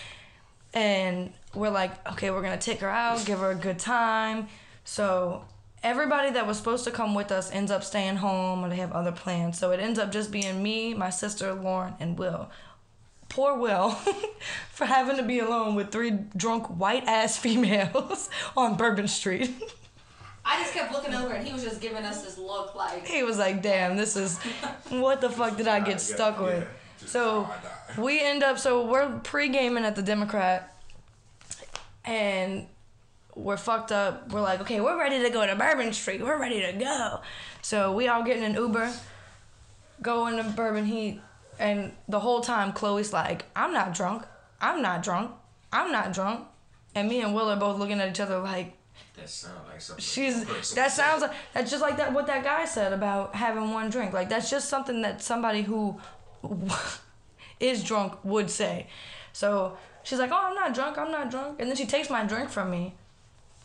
Speaker 1: and we're like, okay, we're gonna take her out, give her a good time. So everybody that was supposed to come with us ends up staying home or they have other plans. So it ends up just being me, my sister Lauren, and Will. Poor Will for having to be alone with three drunk white ass females on Bourbon Street.
Speaker 2: I just kept looking over and he was just giving us this look like
Speaker 1: he was like, damn, this is what the fuck did I get stuck with? So
Speaker 5: how I die.
Speaker 1: we end up so we're pre gaming at the Democrat and we're fucked up. We're like, okay, we're ready to go to Bourbon Street. We're ready to go. So we all get in an Uber, go into Bourbon Heat, and the whole time Chloe's like, I'm not drunk. I'm not drunk. I'm not drunk. And me and Will are both looking at each other like,
Speaker 3: That sounds like something.
Speaker 1: She's that sounds like that's just like that what that guy said about having one drink. Like that's just something that somebody who is drunk would say. So she's like, "Oh, I'm not drunk. I'm not drunk." And then she takes my drink from me.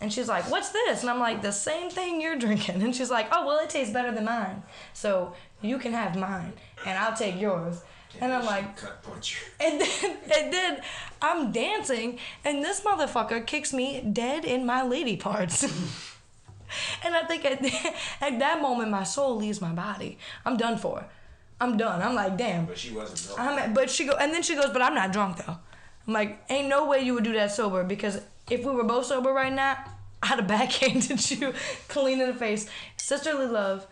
Speaker 1: And she's like, "What's this?" And I'm like, "The same thing you're drinking." And she's like, "Oh, well, it tastes better than mine. So you can have mine and I'll take yours." And I'm like,
Speaker 3: cut punch you.
Speaker 1: and then, and then I'm dancing, and this motherfucker kicks me dead in my lady parts. and I think at, at that moment, my soul leaves my body. I'm done for. I'm done. I'm like, damn.
Speaker 3: But she wasn't drunk.
Speaker 1: I'm at, but she go, and then she goes, but I'm not drunk though. I'm like, ain't no way you would do that sober because if we were both sober right now, I'd have backhanded you clean in the face. Sisterly love,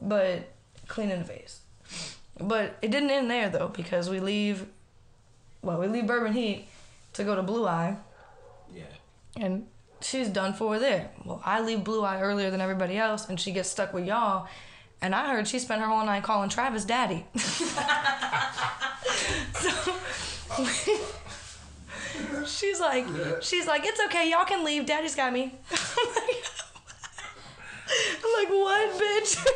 Speaker 1: but clean in the face. But it didn't end there though because we leave, well, we leave Bourbon Heat to go to Blue Eye,
Speaker 3: yeah.
Speaker 1: and she's done for there. Well, I leave Blue Eye earlier than everybody else, and she gets stuck with y'all. And I heard she spent her whole night calling Travis daddy. so she's like, she's like, it's okay, y'all can leave. Daddy's got me. I'm like, what, bitch?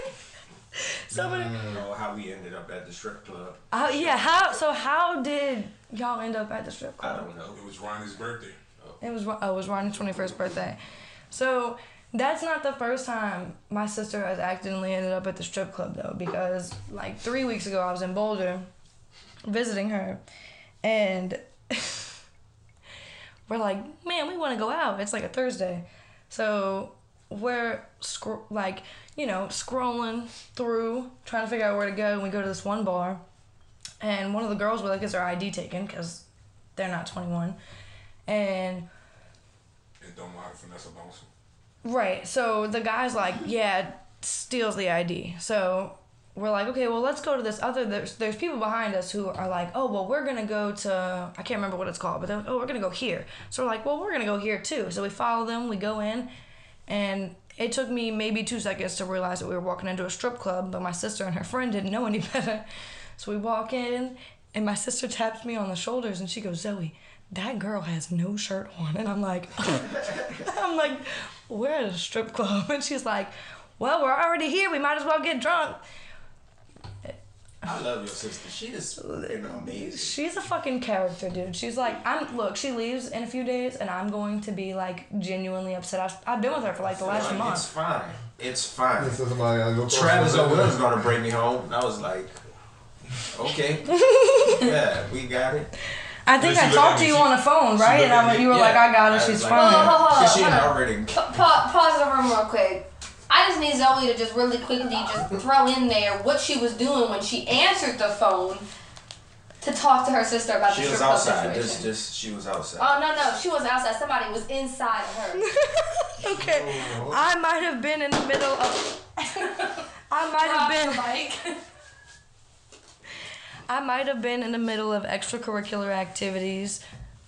Speaker 1: Somebody.
Speaker 3: You know how we ended up at the strip club?
Speaker 1: Oh yeah, how? So how did y'all end up at the strip club?
Speaker 3: I don't know.
Speaker 5: It was Ronnie's birthday.
Speaker 1: It was oh, it was Ronnie's twenty first birthday. So that's not the first time my sister has accidentally ended up at the strip club though, because like three weeks ago I was in Boulder visiting her, and we're like, man, we want to go out. It's like a Thursday, so we're scro- like, you know, scrolling through trying to figure out where to go, and we go to this one bar, and one of the girls would like gets her ID taken because they're not twenty one, and
Speaker 5: And don't how to finesse.
Speaker 1: Right. So the guy's like, yeah, steals the ID. So we're like, okay, well, let's go to this other. There's there's people behind us who are like, oh, well, we're gonna go to I can't remember what it's called, but they're like, oh, we're gonna go here. So we're like, well, we're gonna go here too. So we follow them. We go in, and it took me maybe two seconds to realize that we were walking into a strip club, but my sister and her friend didn't know any better. So we walk in, and my sister taps me on the shoulders, and she goes, Zoe. That girl has no shirt on, and I'm like, I'm like, we're at a strip club. And she's like, well, we're already here. We might as well get drunk.
Speaker 3: I love your sister. She is you know, amazing.
Speaker 1: She's a fucking character, dude. She's like, I'm, look, she leaves in a few days, and I'm going to be like genuinely upset. I've, I've been with her for like the last
Speaker 3: Like, It's fine. It's fine.
Speaker 4: This is somebody I go across
Speaker 3: Travis
Speaker 4: the
Speaker 3: over
Speaker 4: road.
Speaker 3: was gonna bring me home. And I was like, okay, yeah, we got it.
Speaker 1: I think I talked to you
Speaker 5: She-
Speaker 1: on the phone, right? And I, you were
Speaker 3: Yeah.
Speaker 1: like, I got
Speaker 3: I
Speaker 1: it. She's
Speaker 3: like,
Speaker 1: fine.
Speaker 2: Hold on, hold on,
Speaker 3: She
Speaker 2: hold
Speaker 3: had already.
Speaker 2: Pa- pa- pause the room real quick. I just need Zoe to just really quickly just throw in there what she was doing when she answered the phone to talk to her sister about
Speaker 3: She
Speaker 2: the
Speaker 3: was
Speaker 2: strip club
Speaker 3: outside. Just, just she was outside.
Speaker 2: Oh no no, she was outside. Somebody was inside of her.
Speaker 1: okay. Oh. I might have been in the middle of. I might have been.
Speaker 2: like.
Speaker 1: I might have been in the middle of extracurricular activities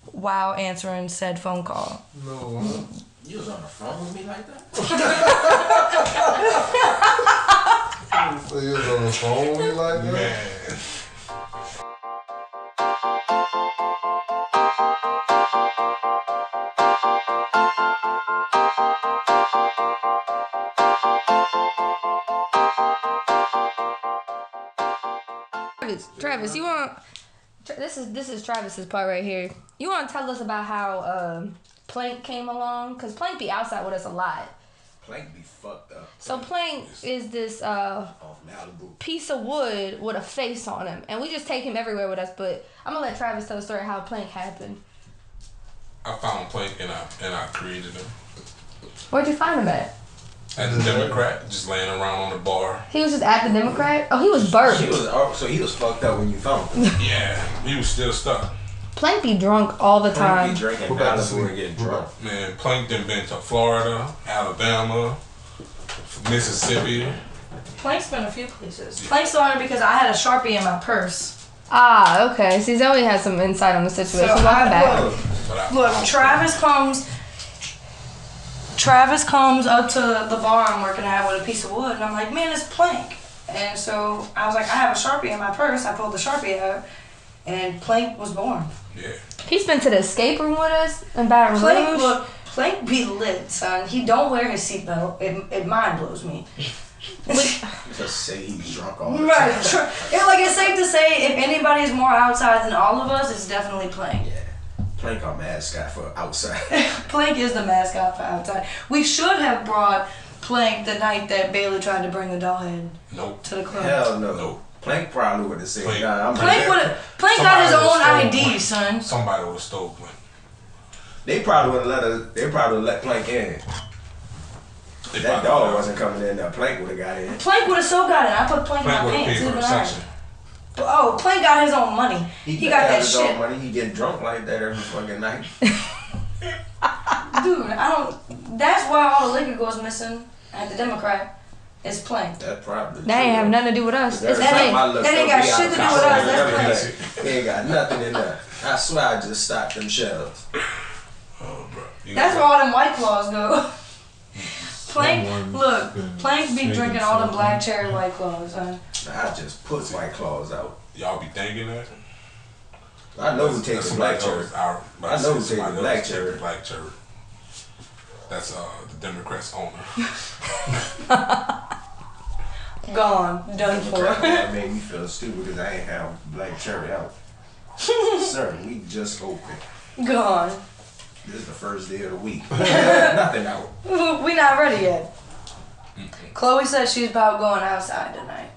Speaker 1: while answering said phone call.
Speaker 4: No.
Speaker 3: Uh, You was on the phone with me like that?
Speaker 4: So you was on the phone with me like that?
Speaker 5: Man.
Speaker 1: Travis, Travis, you want? This is this is Travis's part right here. You want to tell us about how um, Plank came along? Cause Plank be outside with us a lot.
Speaker 3: Plank be fucked up.
Speaker 1: So Plank is this uh, piece of wood with a face on him, and we just take him everywhere with us. But I'm gonna let Travis tell the story how Plank happened.
Speaker 5: I found Plank and I and I created him.
Speaker 1: Where'd you find him at?
Speaker 5: As a Democrat, just laying around on the bar.
Speaker 1: He was just at the Democrat. Oh, he was burnt.
Speaker 3: He was oh, so he was fucked up when you found him.
Speaker 5: Yeah, he was still stuck.
Speaker 1: Plank be drunk all the
Speaker 3: Plank
Speaker 1: time.
Speaker 3: be drinking
Speaker 4: Go back to
Speaker 3: Malibu and getting drunk.
Speaker 5: Man, Plank done been to Florida, Alabama, Mississippi.
Speaker 1: Plank's been a few places. Plank started because I had a sharpie in my purse.
Speaker 6: Ah, okay. See, Zoe has some insight on the situation.
Speaker 1: So
Speaker 6: Welcome
Speaker 1: I-
Speaker 6: back.
Speaker 1: look, Look, Travis comes. Travis comes up to the bar I'm working at with a piece of wood, and I'm like, "Man, it's Plank." And so I was like, "I have a sharpie in my purse." I pulled the sharpie out, and Plank was born.
Speaker 5: Yeah.
Speaker 6: He's been to the escape room with us in Baton
Speaker 1: Plank,
Speaker 6: Rouge.
Speaker 1: look, Plank be lit, son. He don't wear his seatbelt. It, it mind blows me.
Speaker 3: Just say he's drunk all the
Speaker 1: Right.
Speaker 3: time.
Speaker 1: Sure. Yeah, like it's safe to say if anybody's more outside than all of us, it's definitely Plank. Yeah.
Speaker 3: Plank our mascot for outside.
Speaker 1: Plank is the mascot for outside. We should have brought Plank the night that Bailey tried to bring the doll head
Speaker 5: Nope.
Speaker 1: to the club.
Speaker 3: Hell no.
Speaker 5: Nope.
Speaker 3: Plank probably would have said,
Speaker 5: Plank.
Speaker 3: nah, I'm
Speaker 1: Plank
Speaker 3: not
Speaker 1: would Plank got his own ID,
Speaker 5: one.
Speaker 1: son.
Speaker 5: Somebody would have stole Plank.
Speaker 3: They probably would have let us, they probably would let Plank in.
Speaker 5: They
Speaker 3: That dog wasn't coming in there. Plank would have got in.
Speaker 1: Plank would have so got it. I put Plank,
Speaker 5: Plank
Speaker 1: in my pants.
Speaker 5: paid for
Speaker 1: Even I.
Speaker 5: section.
Speaker 1: Oh, Plank got his own money. He,
Speaker 3: could
Speaker 1: got
Speaker 3: have
Speaker 1: that
Speaker 3: his own money. He get drunk like that every fucking night.
Speaker 1: Dude, I don't. That's why all the liquor goes missing at the Democrat. Is Plank.
Speaker 3: That's probably
Speaker 6: That ain't have nothing to do with us. It's
Speaker 3: Every
Speaker 1: That ain't-
Speaker 3: I look
Speaker 1: that ain't got shit to do with us, that's
Speaker 3: Everything.
Speaker 5: Plank.
Speaker 3: They ain't got nothing in there. I swear I just stocked them shelves.
Speaker 5: Oh, bro. You
Speaker 1: That's where all them white claws go. Plank,
Speaker 4: Someone's
Speaker 1: look,
Speaker 4: been
Speaker 1: Plank be drinking all
Speaker 4: the
Speaker 1: black cherry white claws, son.
Speaker 3: I just put white claws out.
Speaker 5: Y'all be thinking that?
Speaker 3: I know who takes
Speaker 5: that's
Speaker 3: the black
Speaker 5: somebody
Speaker 3: cherry.
Speaker 5: else.
Speaker 3: I know who takes the black
Speaker 5: take the
Speaker 3: cherry.
Speaker 5: Black cherry. That's uh the Democrats owner.
Speaker 1: Gone, done for.
Speaker 3: That made me feel stupid because I ain't have black cherry out. Sir, we just opened.
Speaker 1: Gone.
Speaker 3: This is the first day of the week. Nothing out.
Speaker 1: we not ready yet. Chloe said she's about going outside tonight.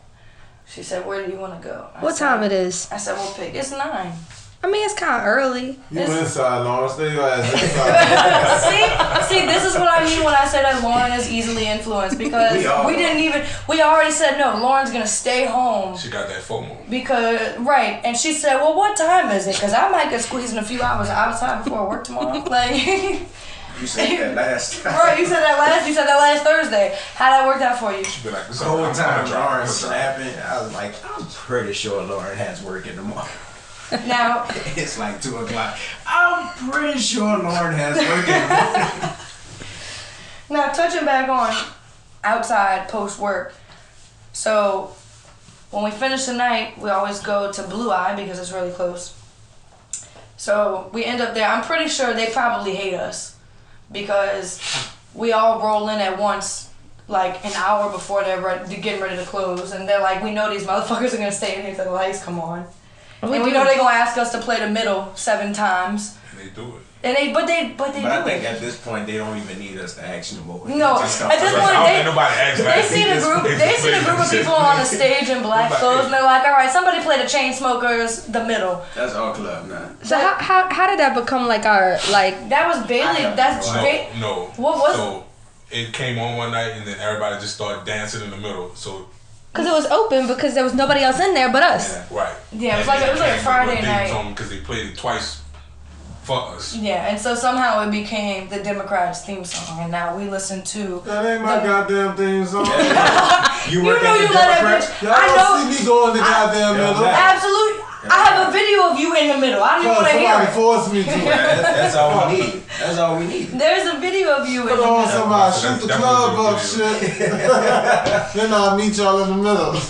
Speaker 1: She said, "Where do you want to go?" I
Speaker 6: What
Speaker 1: said-
Speaker 6: time it is?
Speaker 1: I said, "We'll pick." It's nine.
Speaker 6: I mean, it's kind of early.
Speaker 4: You went inside, Lawrence. Stay your ass inside.
Speaker 1: see, see, this is what I mean when I say that Lauren is easily influenced because
Speaker 3: We
Speaker 1: we, didn't even. We already said no. Lauren's gonna stay home
Speaker 5: She got that FOMO.
Speaker 1: because right, and she said, "Well, what time is it? Because I might get squeezed in a few hours outside before I work tomorrow." Like,
Speaker 3: You said that last time.
Speaker 1: right? You said that last. You said that last Thursday. How'd that worked out for you?
Speaker 5: She'd be like,
Speaker 3: The whole time
Speaker 5: gonna try, I'm
Speaker 3: Lauren
Speaker 5: gonna
Speaker 3: snapping, I was like, I'm pretty sure Lauren has work in the morning.
Speaker 1: Now,
Speaker 3: It's like two o'clock. I'm pretty sure Lauren has work in the morning.
Speaker 1: Now touching back on outside post work. So when we finish the night, we always go to Blue Eye because it's really close. So we end up there. I'm pretty sure they probably hate us because we all roll in at once, like an hour before they're ready, getting ready to close, and they're like, "We know these motherfuckers are gonna stay in here till the lights come on." And we know they're gonna ask us to play the middle seven times,
Speaker 5: And they do it.
Speaker 1: and they, but they, but they
Speaker 3: But I think
Speaker 1: it.
Speaker 3: at this point they don't even need us to action no more.
Speaker 1: No,
Speaker 3: Just
Speaker 1: at this
Speaker 3: come-
Speaker 1: point,
Speaker 5: I don't
Speaker 1: they-
Speaker 5: think nobody asked
Speaker 1: They
Speaker 5: back.
Speaker 1: see the group. They see the group of people on the stage in black clothes, and they're like, "All right, somebody play the chain smokers, the middle."
Speaker 3: That's our club now.
Speaker 6: So how, how how did that become like our like?
Speaker 1: That was Bailey. That's
Speaker 3: no
Speaker 5: No,
Speaker 1: ba-
Speaker 5: no.
Speaker 1: What was-
Speaker 5: So it came on one night, and then everybody just started dancing in the middle. So
Speaker 6: Because it was open because there was nobody else in there but us.
Speaker 3: Yeah.
Speaker 5: right.
Speaker 1: Yeah, it was like- it was like a Friday night.
Speaker 5: because they played it twice for us.
Speaker 1: yeah, and so somehow it became the Democrats' theme song, and now we listen to.
Speaker 4: That ain't my goddamn thing, song.
Speaker 3: You
Speaker 1: You
Speaker 3: work
Speaker 1: know
Speaker 3: at
Speaker 1: you
Speaker 3: the
Speaker 1: let that
Speaker 3: Democrats?
Speaker 1: bitch.
Speaker 4: Y'all
Speaker 1: I
Speaker 4: don't
Speaker 1: know.
Speaker 4: see me go in the goddamn
Speaker 3: Yeah,
Speaker 4: middle.
Speaker 1: Absolutely. I have a video of you in the middle. I don't even
Speaker 4: oh,
Speaker 1: want to hear
Speaker 4: somebody
Speaker 1: it.
Speaker 4: forced me to.
Speaker 3: That's, that's all we need. That's all we need.
Speaker 1: There's a video of you in the
Speaker 4: Put on
Speaker 1: middle.
Speaker 4: somebody,
Speaker 5: That's
Speaker 4: shoot the
Speaker 5: definitely
Speaker 4: club up,
Speaker 5: the
Speaker 4: shit. then I'll meet y'all in the middle.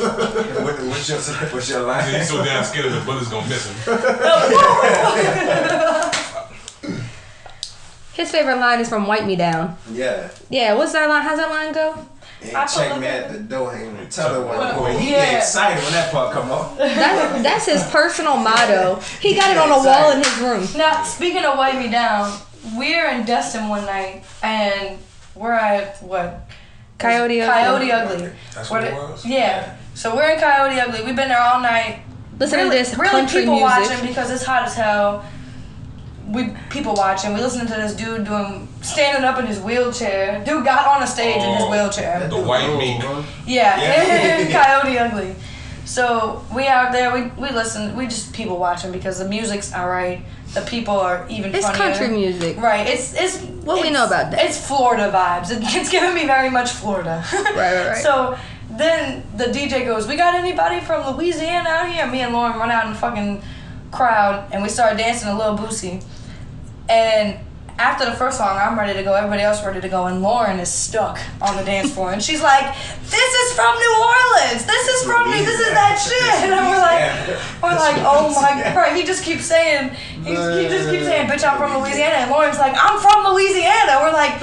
Speaker 3: What, what's your what's your line?
Speaker 5: He's so damn scared the bullet's gonna miss him.
Speaker 6: His favorite line is from "Wipe Me Down."
Speaker 3: Yeah.
Speaker 6: Yeah, what's that line? How's that line go?
Speaker 3: And
Speaker 1: I
Speaker 3: check me at the door and tell her when boy, he
Speaker 1: Yeah.
Speaker 3: get excited when that part come on.
Speaker 6: That's, that's his personal motto. He got it on a wall in his room.
Speaker 1: Now, speaking of Wipe Me Down, we're in Destin one night and we're at what?
Speaker 6: Coyote Ugly.
Speaker 1: Coyote Ugly.
Speaker 5: That's
Speaker 1: What
Speaker 5: what it
Speaker 1: it-
Speaker 5: was?
Speaker 1: Yeah. So we're in Coyote Ugly. We've been there all night.
Speaker 6: Listen
Speaker 1: really,
Speaker 6: to this
Speaker 1: really
Speaker 6: country
Speaker 1: people
Speaker 6: music.
Speaker 1: watching because it's hot as hell. We people watching. We listening to this dude doing standing up in his wheelchair. Dude got on a stage in his
Speaker 5: Oh.
Speaker 1: wheelchair.
Speaker 5: The white
Speaker 4: Oh,
Speaker 5: meat.
Speaker 4: man.
Speaker 1: Yeah,
Speaker 3: Yeah.
Speaker 1: Coyote Ugly. So we out there, we, we listen, we just people watching because the music's alright. The people are even
Speaker 6: It's
Speaker 1: funnier.
Speaker 6: country music.
Speaker 1: Right. It's it's
Speaker 6: What we know about that.
Speaker 1: It's Florida vibes. It, it's giving me very much Florida.
Speaker 6: Right, right, right.
Speaker 1: So then the DJ goes, "We got anybody from Louisiana out here?" Me and Lauren run out in the fucking crowd and we start dancing a little boosie. And after the first song, I'm ready to go. Everybody else ready to go, and Lauren is stuck on the dance floor, and she's like, "This is from New Orleans. This is from me. This is that shit." And we're like, we're like, "Oh my god!" He just keeps saying, he, he just keeps saying, "Bitch, I'm from Louisiana," and Lauren's like, "I'm from Louisiana." We're like.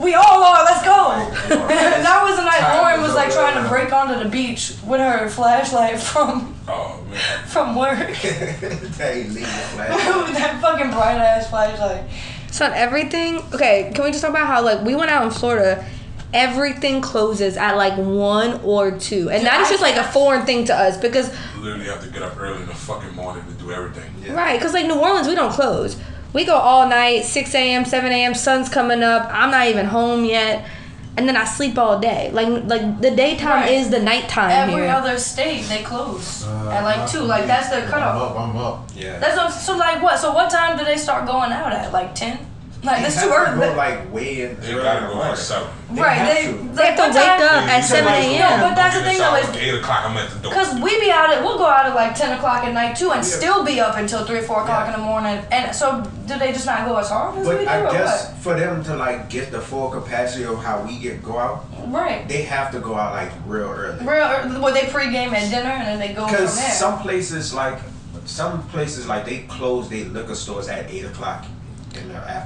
Speaker 1: We all are. Let's go. and that was the night Lauren was like trying break onto the beach with her flashlight from
Speaker 5: Oh
Speaker 1: from work.
Speaker 3: that ain't legal flag.
Speaker 1: that fucking bright ass flashlight.
Speaker 6: So everything. Okay, can we just talk about how like we went out in Florida? Everything closes at like one or two, and that is just like a foreign thing to us because
Speaker 5: You literally have to get up early in the fucking morning to do everything.
Speaker 3: Yeah.
Speaker 6: right, because like New Orleans, we don't close. We go all night, six a.m., seven a.m. Sun's coming up. I'm not even home yet, and then I sleep all day. Like like the daytime
Speaker 1: Right.
Speaker 6: is the nighttime
Speaker 1: Every
Speaker 6: here.
Speaker 1: other state they close
Speaker 4: Uh,
Speaker 1: at like two. Like that's their
Speaker 4: I'm up. I'm up.
Speaker 3: Yeah.
Speaker 1: That's what, so like what? So what time do they start going out at? Like ten? Like that's
Speaker 3: They
Speaker 1: too
Speaker 3: have
Speaker 1: early.
Speaker 3: Go like way in.
Speaker 5: They
Speaker 3: early
Speaker 5: gotta
Speaker 3: the
Speaker 5: go
Speaker 3: morning.
Speaker 5: at seven.
Speaker 1: right?
Speaker 3: have
Speaker 1: They
Speaker 3: to.
Speaker 6: They have to wake
Speaker 1: time-
Speaker 6: up at seven a.m.
Speaker 1: No, but that's the thing,
Speaker 5: shower,
Speaker 1: though, is-
Speaker 5: Eight o'clock, I'm at the door.
Speaker 1: Cause we be out at we'll go out at like ten o'clock at night too, and
Speaker 3: Yeah.
Speaker 1: still be up until three or four o'clock
Speaker 3: Yeah.
Speaker 1: in the morning. And so do they just not go as hard as we do,
Speaker 3: I
Speaker 1: or
Speaker 3: guess for them to like get the full capacity of how we get go out.
Speaker 1: Right.
Speaker 3: they have to go out like real early.
Speaker 1: Real, or, well, they pregame at dinner and then they go from
Speaker 3: Because some places like some places like they close their liquor stores at eight o'clock in the afternoon.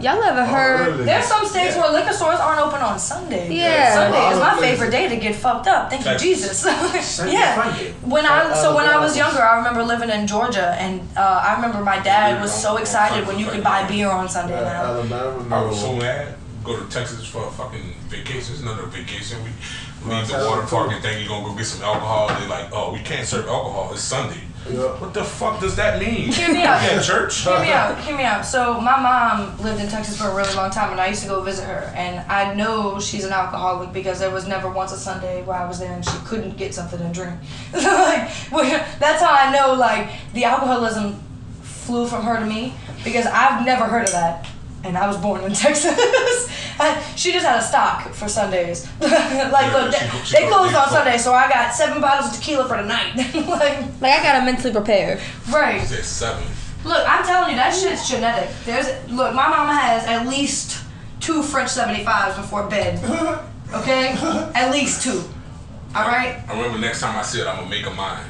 Speaker 6: Y'all ever
Speaker 4: Oh,
Speaker 6: heard?
Speaker 4: really?
Speaker 1: There's some states
Speaker 3: Yeah.
Speaker 1: where liquor stores aren't open on Sunday.
Speaker 6: Yeah.
Speaker 1: Sunday is my
Speaker 4: Places.
Speaker 1: favorite day to get fucked up. Thank you, Jesus. Yeah.
Speaker 3: Funday.
Speaker 1: When I so when I was younger, I remember living in Georgia, and uh, I remember my dad was so excited when you could buy beer on Sunday
Speaker 4: Uh,
Speaker 1: now.
Speaker 4: Alabama.
Speaker 5: I was so mad. Go to Texas for a fucking vacation. It's not a vacation. We leave the
Speaker 4: Montana,
Speaker 5: water park and think you're gonna go get some alcohol. They're like, oh, we can't serve alcohol. It's Sunday.
Speaker 4: Yeah.
Speaker 5: What the fuck does that mean?
Speaker 1: Hear me out.
Speaker 5: We at church?
Speaker 1: Hear me out. Hear me out. So my mom lived in Texas for a really long time, and I used to go visit her. And I know she's an alcoholic because there was never once a Sunday where I was there and she couldn't get something to drink. like that's how I know like the alcoholism flew from her to me because I've never heard of that. And I was born in Texas. She just had a stock for Sundays. like, look, they,
Speaker 5: she she
Speaker 1: they closed on
Speaker 5: cook.
Speaker 1: Sunday, so I got seven bottles of tequila for the night. like,
Speaker 6: Like I gotta mentally prepare.
Speaker 1: right.
Speaker 5: It's at seven.
Speaker 1: Look, I'm telling you, that shit's genetic. There's look, my mama has at least two French 75s before bed. Okay? At least two. Alright?
Speaker 5: I remember next time I see it, I'm gonna make a mine.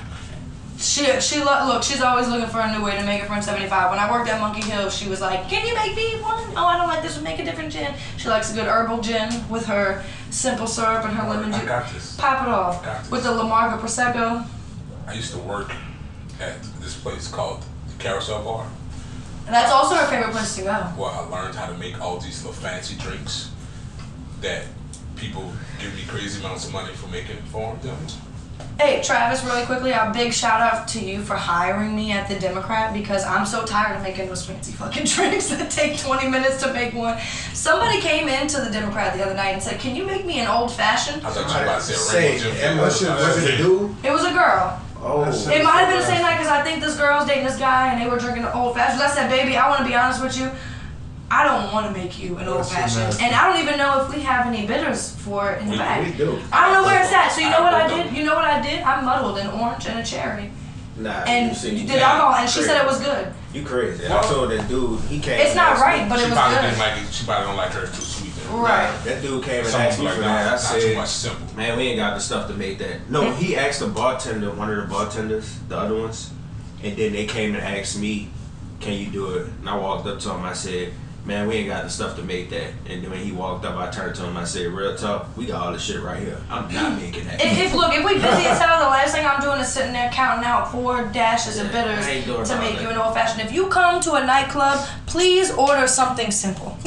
Speaker 1: She she lo- look, she's always looking for a new way to make a French 75. When I worked at Monkey Hill, she was like, Can you make me one? Oh, I don't like this one, make a different gin. She likes a good herbal gin with her simple syrup and her lemon
Speaker 5: I
Speaker 1: juice.
Speaker 5: got this.
Speaker 1: Pop it off. With the La Marca Prosecco.
Speaker 5: I used to work at this place called the Carousel Bar.
Speaker 1: And that's also her favorite place to go.
Speaker 5: where I learned how to make all these little fancy drinks that people give me crazy amounts of money for making for them.
Speaker 1: Hey, Travis, really quickly, a big shout out to you for hiring me at the Democrat because I'm so tired of making those fancy fucking drinks that take 20 minutes to make one. Somebody came into the Democrat the other night and said, Can you make me an old fashioned?
Speaker 5: I thought you were about to say a
Speaker 3: Say, and
Speaker 5: flavor.
Speaker 3: was it, was it a?
Speaker 1: It was a girl.
Speaker 3: Oh,
Speaker 1: It might have been the same night because I think this girl's dating this guy and they were drinking the old fashions. I said, Baby, I want to be honest with you. I don't want to make you an old fashioned, And I don't even know if we have any bitters for it in the
Speaker 5: We-
Speaker 1: back.
Speaker 3: we do.
Speaker 1: I don't know where it's at. So you know
Speaker 5: I
Speaker 1: what I did?
Speaker 5: know.
Speaker 1: You know what I did? I muddled an orange and a cherry.
Speaker 3: Nah,
Speaker 1: and
Speaker 3: you, see, you,
Speaker 1: did alcohol, and she said it was good.
Speaker 3: you crazy. I
Speaker 5: Well,
Speaker 3: told that dude, he came.
Speaker 1: It's not right,
Speaker 3: me-
Speaker 1: but
Speaker 5: she
Speaker 1: it was
Speaker 5: probably
Speaker 1: good.
Speaker 5: didn't like it. She probably don't like hers too sweet. Then.
Speaker 1: Right.
Speaker 3: That dude came and
Speaker 5: Some
Speaker 3: asked me
Speaker 5: like
Speaker 3: for that. I
Speaker 5: not too
Speaker 3: said,
Speaker 5: much simple.
Speaker 3: man, we ain't got the stuff to make that. No, he asked the bartender, one of the bartenders, the other ones, and then they came and asked me, can you do it? And I walked up to him. I said, Man, we ain't got the stuff to make that. And then when he walked up, I turned to him. I said, "Real talk, we got all this shit right here. I'm not making that."
Speaker 1: If, if look, if we busy as hell, the last thing I'm doing is sitting there counting out four dashes of bitters
Speaker 3: I ain't doing
Speaker 1: to make
Speaker 3: that.
Speaker 1: you an old fashioned. If you come to a nightclub, please order something simple.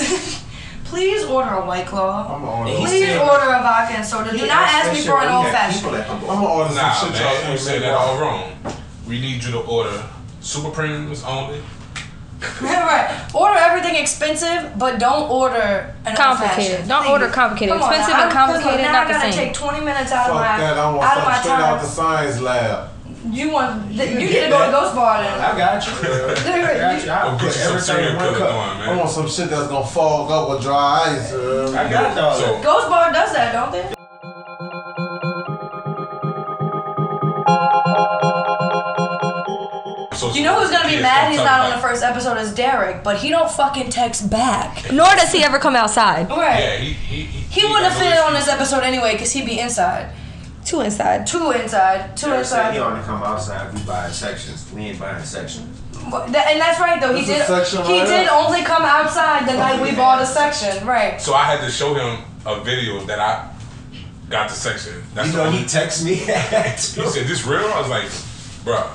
Speaker 1: please order a white claw.
Speaker 4: I'm order.
Speaker 1: Please
Speaker 3: said-
Speaker 1: order a vodka and soda. Do
Speaker 3: He
Speaker 1: not ask me for an old fashioned.
Speaker 3: people at the bar.
Speaker 4: I'm gonna order some
Speaker 5: Nah,
Speaker 4: shit
Speaker 5: man,
Speaker 4: y'all
Speaker 5: you
Speaker 4: ain't
Speaker 5: said that all
Speaker 4: wrong.
Speaker 5: wrong. We need you to order Super Premiums only.
Speaker 1: right. Order everything expensive, but don't order an
Speaker 2: Complicated. Don't
Speaker 1: Please.
Speaker 2: order complicated.
Speaker 1: Come on
Speaker 2: Expensive
Speaker 1: now.
Speaker 2: and
Speaker 1: I'm-
Speaker 2: complicated,
Speaker 1: now
Speaker 2: not
Speaker 1: I
Speaker 2: the
Speaker 1: gotta
Speaker 2: same.
Speaker 1: take 20 minutes out of
Speaker 4: Fuck
Speaker 1: my
Speaker 4: that, I want
Speaker 1: out of my
Speaker 4: something straight out the science lab.
Speaker 1: You want you,
Speaker 3: can
Speaker 1: need to go to. Ghost Bar then.
Speaker 3: I got you. I got you. I'll
Speaker 5: Or
Speaker 3: put
Speaker 5: get you some
Speaker 3: everything
Speaker 5: serial
Speaker 3: in one
Speaker 5: killer
Speaker 3: cup.
Speaker 5: going,
Speaker 4: I want some shit that's gonna fog up with dry ice. uh,
Speaker 3: I got all
Speaker 5: So,
Speaker 3: that.
Speaker 1: Ghost Bar does that, don't they?
Speaker 5: So
Speaker 1: You know who's gonna be
Speaker 5: kids
Speaker 1: mad he's not on the first episode is Derek, but he don't fucking text back.
Speaker 2: Nor does he ever come outside.
Speaker 1: Right.
Speaker 5: Yeah, he he he,
Speaker 1: He wouldn't have
Speaker 5: got no
Speaker 1: fit on this episode anyway, because he'd be inside.
Speaker 2: Two inside.
Speaker 1: Two inside. Two
Speaker 3: Derek said
Speaker 1: inside.
Speaker 3: he only come outside. We buying sections. We ain't buying sections.
Speaker 1: But that- And that's right though. He
Speaker 4: This
Speaker 1: did. He
Speaker 4: right
Speaker 1: did
Speaker 4: here?
Speaker 1: only come outside the night we bought a section. Right.
Speaker 5: So I had to show him a video that I got the section. That's
Speaker 3: You know, he texted me.
Speaker 5: He said, "This real?" I was like, "Bruh."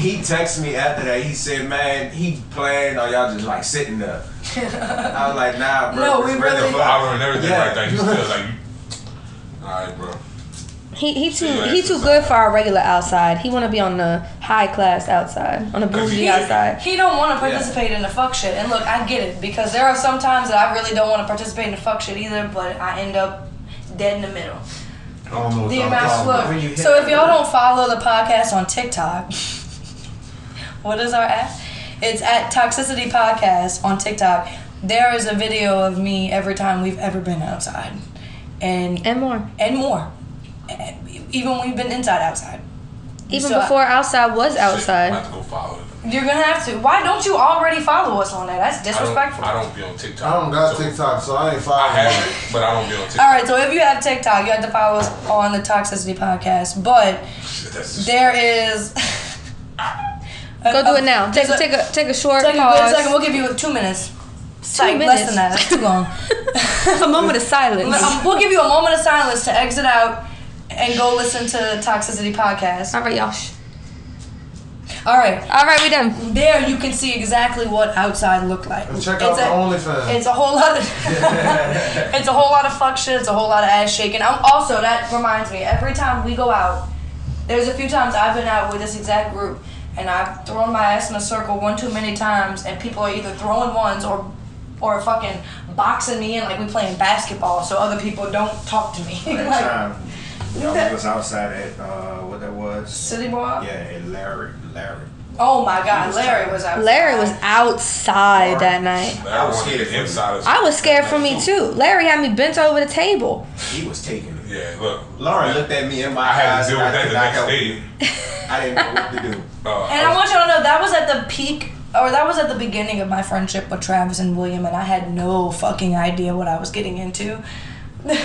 Speaker 3: He texted me after that. He said, "Man, he playing or y'all just like sitting there." I was like, "Nah, bro.
Speaker 1: No,
Speaker 3: it's
Speaker 1: we
Speaker 3: really
Speaker 1: really-
Speaker 3: fun."
Speaker 5: I learned everything
Speaker 3: Yeah.
Speaker 5: right there. He still like, all right, bro.
Speaker 2: He he too
Speaker 5: Yeah,
Speaker 2: he too good for our regular outside. He want to be on the high class outside, on the bougie
Speaker 5: he-
Speaker 2: outside.
Speaker 1: He don't want to participate in the fuck shit. And look, I get it because there are some times that I really don't want to participate in the fuck shit either, but I end up dead in the middle.
Speaker 4: I don't know what
Speaker 1: The amount.
Speaker 4: talking about.
Speaker 3: when you
Speaker 1: Look, so if y'all don't follow the podcast on TikTok, what is our app? It's at Toxicity Podcast on TikTok. There is a video of me every time we've ever been outside, and
Speaker 2: And more.
Speaker 1: and more, And even when we've been inside outside.
Speaker 2: Even
Speaker 1: So I-
Speaker 2: before outside was
Speaker 5: Shit, I'm
Speaker 2: outside.
Speaker 5: about to go follow.
Speaker 1: You're gonna have to. Why don't you already follow us on that? That's
Speaker 5: I don't,
Speaker 1: disrespectful.
Speaker 5: I don't be on TikTok.
Speaker 4: I don't got
Speaker 5: so
Speaker 4: TikTok, so I ain't
Speaker 5: I
Speaker 4: following.
Speaker 5: have it, but I don't be on TikTok.
Speaker 1: All right, so if you have TikTok, you have to follow us on the Toxicity Podcast. But
Speaker 5: Shit, that's just,
Speaker 1: there is.
Speaker 2: Go do it now. Take a take a take a short
Speaker 1: Take a good
Speaker 2: pause.
Speaker 1: second. We'll give you two minutes. Psych,
Speaker 2: minutes.
Speaker 1: less than that. That's too long.
Speaker 2: a moment of silence.
Speaker 1: Um, we'll give you a moment of silence to exit out and go listen to the Toxicity Podcast.
Speaker 2: All right, y'all.
Speaker 1: All right.
Speaker 2: All right, we done.
Speaker 1: There you can see exactly what outside looked like.
Speaker 4: And check out
Speaker 1: It's
Speaker 4: the
Speaker 1: a-
Speaker 4: OnlyFans.
Speaker 1: It's a whole lot of it's a whole lot of fuck shit. It's a whole lot of ass shaking. I'm also that reminds me. Every time we go out, there's a few times I've been out with this exact group, and I've thrown my ass in a circle one too many times, and people are either throwing ones or or fucking boxing me in like we playing basketball, so other people don't talk to me.
Speaker 3: That
Speaker 1: like
Speaker 3: time, y'all was outside at uh, what that was?
Speaker 1: city boy.
Speaker 3: Yeah, and Larry, Larry.
Speaker 1: Oh my God, Larry was out.
Speaker 2: Larry was outside that night.
Speaker 3: I was scared for
Speaker 5: inside
Speaker 2: I was scared for me too. Larry had me bent over the table.
Speaker 3: He was taking it.
Speaker 5: Yeah, look.
Speaker 3: Lauren looked at me in my
Speaker 5: I had
Speaker 3: eyes
Speaker 5: to deal with
Speaker 3: I
Speaker 5: that the next day.
Speaker 3: I didn't know what to do.
Speaker 5: Uh,
Speaker 1: And I want y'all to know that was at the peak, or that was at the beginning of my friendship with Travis and William, and I had no fucking idea what I was getting into. I
Speaker 2: Wait,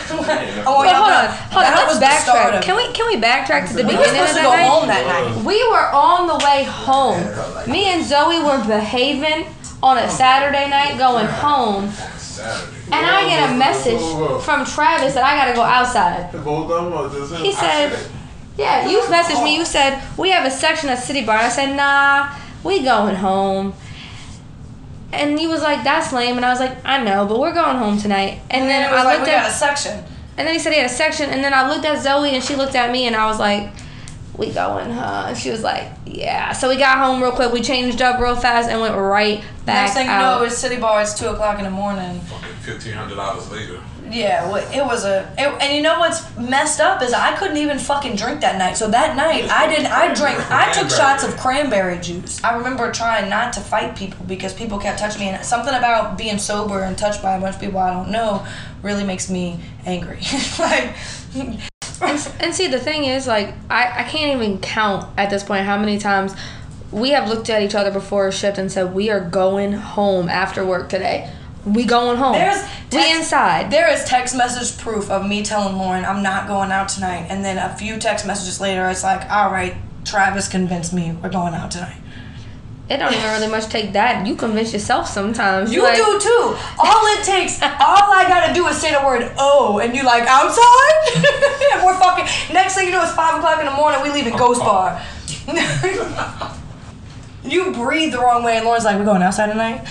Speaker 2: hold on,
Speaker 1: know,
Speaker 2: hold on.
Speaker 1: that
Speaker 2: Let's
Speaker 1: start
Speaker 2: backtrack.
Speaker 1: of
Speaker 2: Can we can we backtrack to the
Speaker 1: We were
Speaker 2: beginning of
Speaker 1: supposed to go
Speaker 2: night?
Speaker 1: home that night.
Speaker 2: We were on the way home. Me and Zoe were behaving on a Saturday night going home,
Speaker 5: Saturday.
Speaker 2: and I get a message from Travis that I gotta go outside.
Speaker 4: Both of them or just him?
Speaker 2: He said, "Yeah, you messaged me. You said we have a section at City Bar." I said, "Nah, we going home." And he was like, "That's lame," and I was like, "I know, but we're going home tonight." And,
Speaker 1: And
Speaker 2: then
Speaker 1: then it was
Speaker 2: I
Speaker 1: like
Speaker 2: looked
Speaker 1: we got a section.
Speaker 2: and then he said he had a section, and then I looked at Zoe, and she looked at me, and I was like, "We going, huh?" And she was like, "Yeah." So we got home real quick. We changed up real fast and went right back
Speaker 1: Next thing you
Speaker 2: out.
Speaker 1: know, it was City Bar. It's two o'clock in the morning.
Speaker 5: Fucking fifteen hundred dollars later.
Speaker 1: Yeah, well, it was a. It, and you know what's messed up is I couldn't even fucking drink that night. So that night I didn't. I drank. I took shots of cranberry juice. I remember trying not to fight people because people kept touching me, and something about being sober and touched by a bunch of people I don't know really makes me angry. like,
Speaker 2: And, and see, the thing is, like, I, I can't even count at this point how many times we have looked at each other before a shift and said, We are going home after work today. We going home.
Speaker 1: There's
Speaker 2: we inside.
Speaker 1: There is text message proof of me telling Lauren I'm not going out tonight, and then a few text messages later, it's like, all right, Travis convinced me we're going out tonight.
Speaker 6: It don't even really much take that. You convince yourself sometimes.
Speaker 1: You
Speaker 6: like,
Speaker 1: do too. All it takes, all I gotta do is say the word "oh," and you like outside. and we're fucking. Next thing you know, it's five o'clock in the morning. We leaving Ghost Bar. you breathe the wrong way, and Lauren's like, "We're going outside tonight."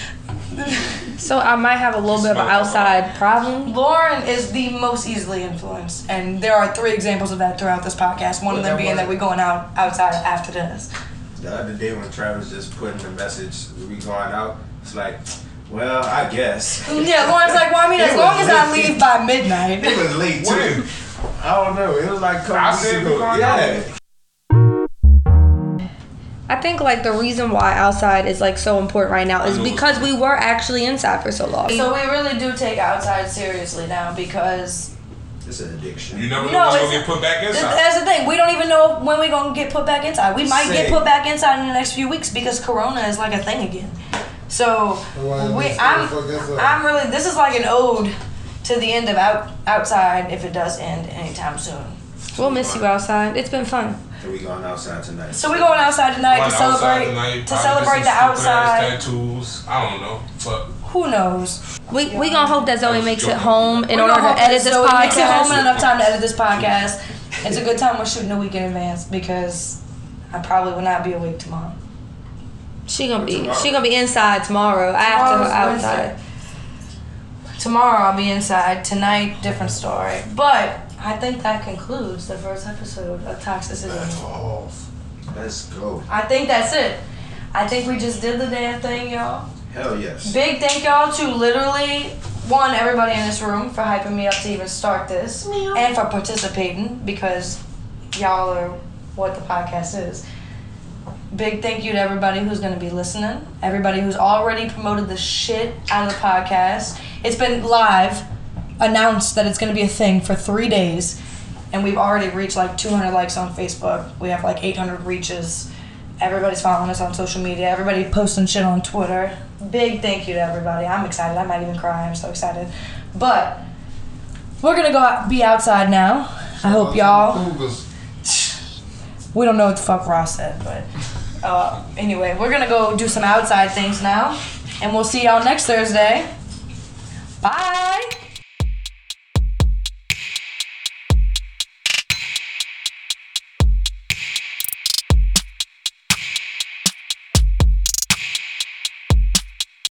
Speaker 6: So I might have a little bit of an outside problem.
Speaker 1: Lauren is the most easily influenced, and there are three examples of that throughout this podcast. One of them being that we're going out outside after this.
Speaker 3: The other day when Travis just put in the message, we going out, it's like, well, I guess.
Speaker 1: Mm, yeah, Lauren's like, "Well, I mean, as long as I leave by midnight."
Speaker 3: It was late too.
Speaker 5: When?
Speaker 3: I don't know. It was like a couple
Speaker 5: I said we
Speaker 3: ago.
Speaker 5: going
Speaker 3: Yeah.
Speaker 6: I think like the reason why outside is like so important right now is because we were actually inside for so long.
Speaker 1: So we really do take outside seriously now because
Speaker 3: It's an addiction.
Speaker 5: You never know
Speaker 1: No,
Speaker 5: when you're
Speaker 1: it's-
Speaker 5: gonna get put back
Speaker 1: th-
Speaker 5: inside.
Speaker 1: that's the thing. We don't even know when we're gonna get put back inside. We might get put back inside in the next few weeks because Corona is like a thing again. So
Speaker 4: Why
Speaker 1: we, I'm. I'm really. This is like an ode to the end of out outside if it does end anytime soon.
Speaker 6: We'll miss you outside. It's been fun.
Speaker 3: So we going outside tonight.
Speaker 1: So we're going outside tonight
Speaker 5: Going
Speaker 1: to
Speaker 5: outside
Speaker 1: celebrate
Speaker 5: tonight,
Speaker 1: to celebrate the
Speaker 5: some stupid ass
Speaker 1: outside.
Speaker 5: Tattoos. I don't know, but
Speaker 1: Who knows?
Speaker 6: We we gonna hope that Zoe
Speaker 5: was
Speaker 6: makes it home in
Speaker 1: We're
Speaker 6: order
Speaker 1: gonna
Speaker 6: edit this
Speaker 1: Zoe makes it home in
Speaker 6: podcast.
Speaker 1: enough time to edit this podcast. It's a good time we're shooting a week in advance because I probably will not be awake tomorrow.
Speaker 6: She gonna be she gonna be inside tomorrow after her
Speaker 1: Tomorrow's
Speaker 6: outside.
Speaker 1: Wednesday. Tomorrow I'll be inside. Tonight, different story. But I think that concludes the first episode of Toxicity.
Speaker 3: Let's go.
Speaker 1: I think that's it. I think we just did the damn thing, y'all.
Speaker 3: Hell yes.
Speaker 1: Big thank y'all to literally one everybody in this room for hyping me up to even start this and for participating because y'all are what the podcast is. Big thank you to everybody who's going to be listening. Everybody who's already promoted the shit out of the podcast. It's been live, announced that it's going to be a thing for three days, and we've already reached like 200 likes on Facebook. We have like 800 reaches. Everybody's following us on social media. Everybody posting shit on Twitter. Big thank you to everybody. I'm excited. I might even cry. I'm so excited. But we're gonna go out, be outside now. I hope y'all. We don't know what the fuck Ross said, but uh, anyway, we're gonna go do some outside things now, and we'll see y'all next Thursday. Bye.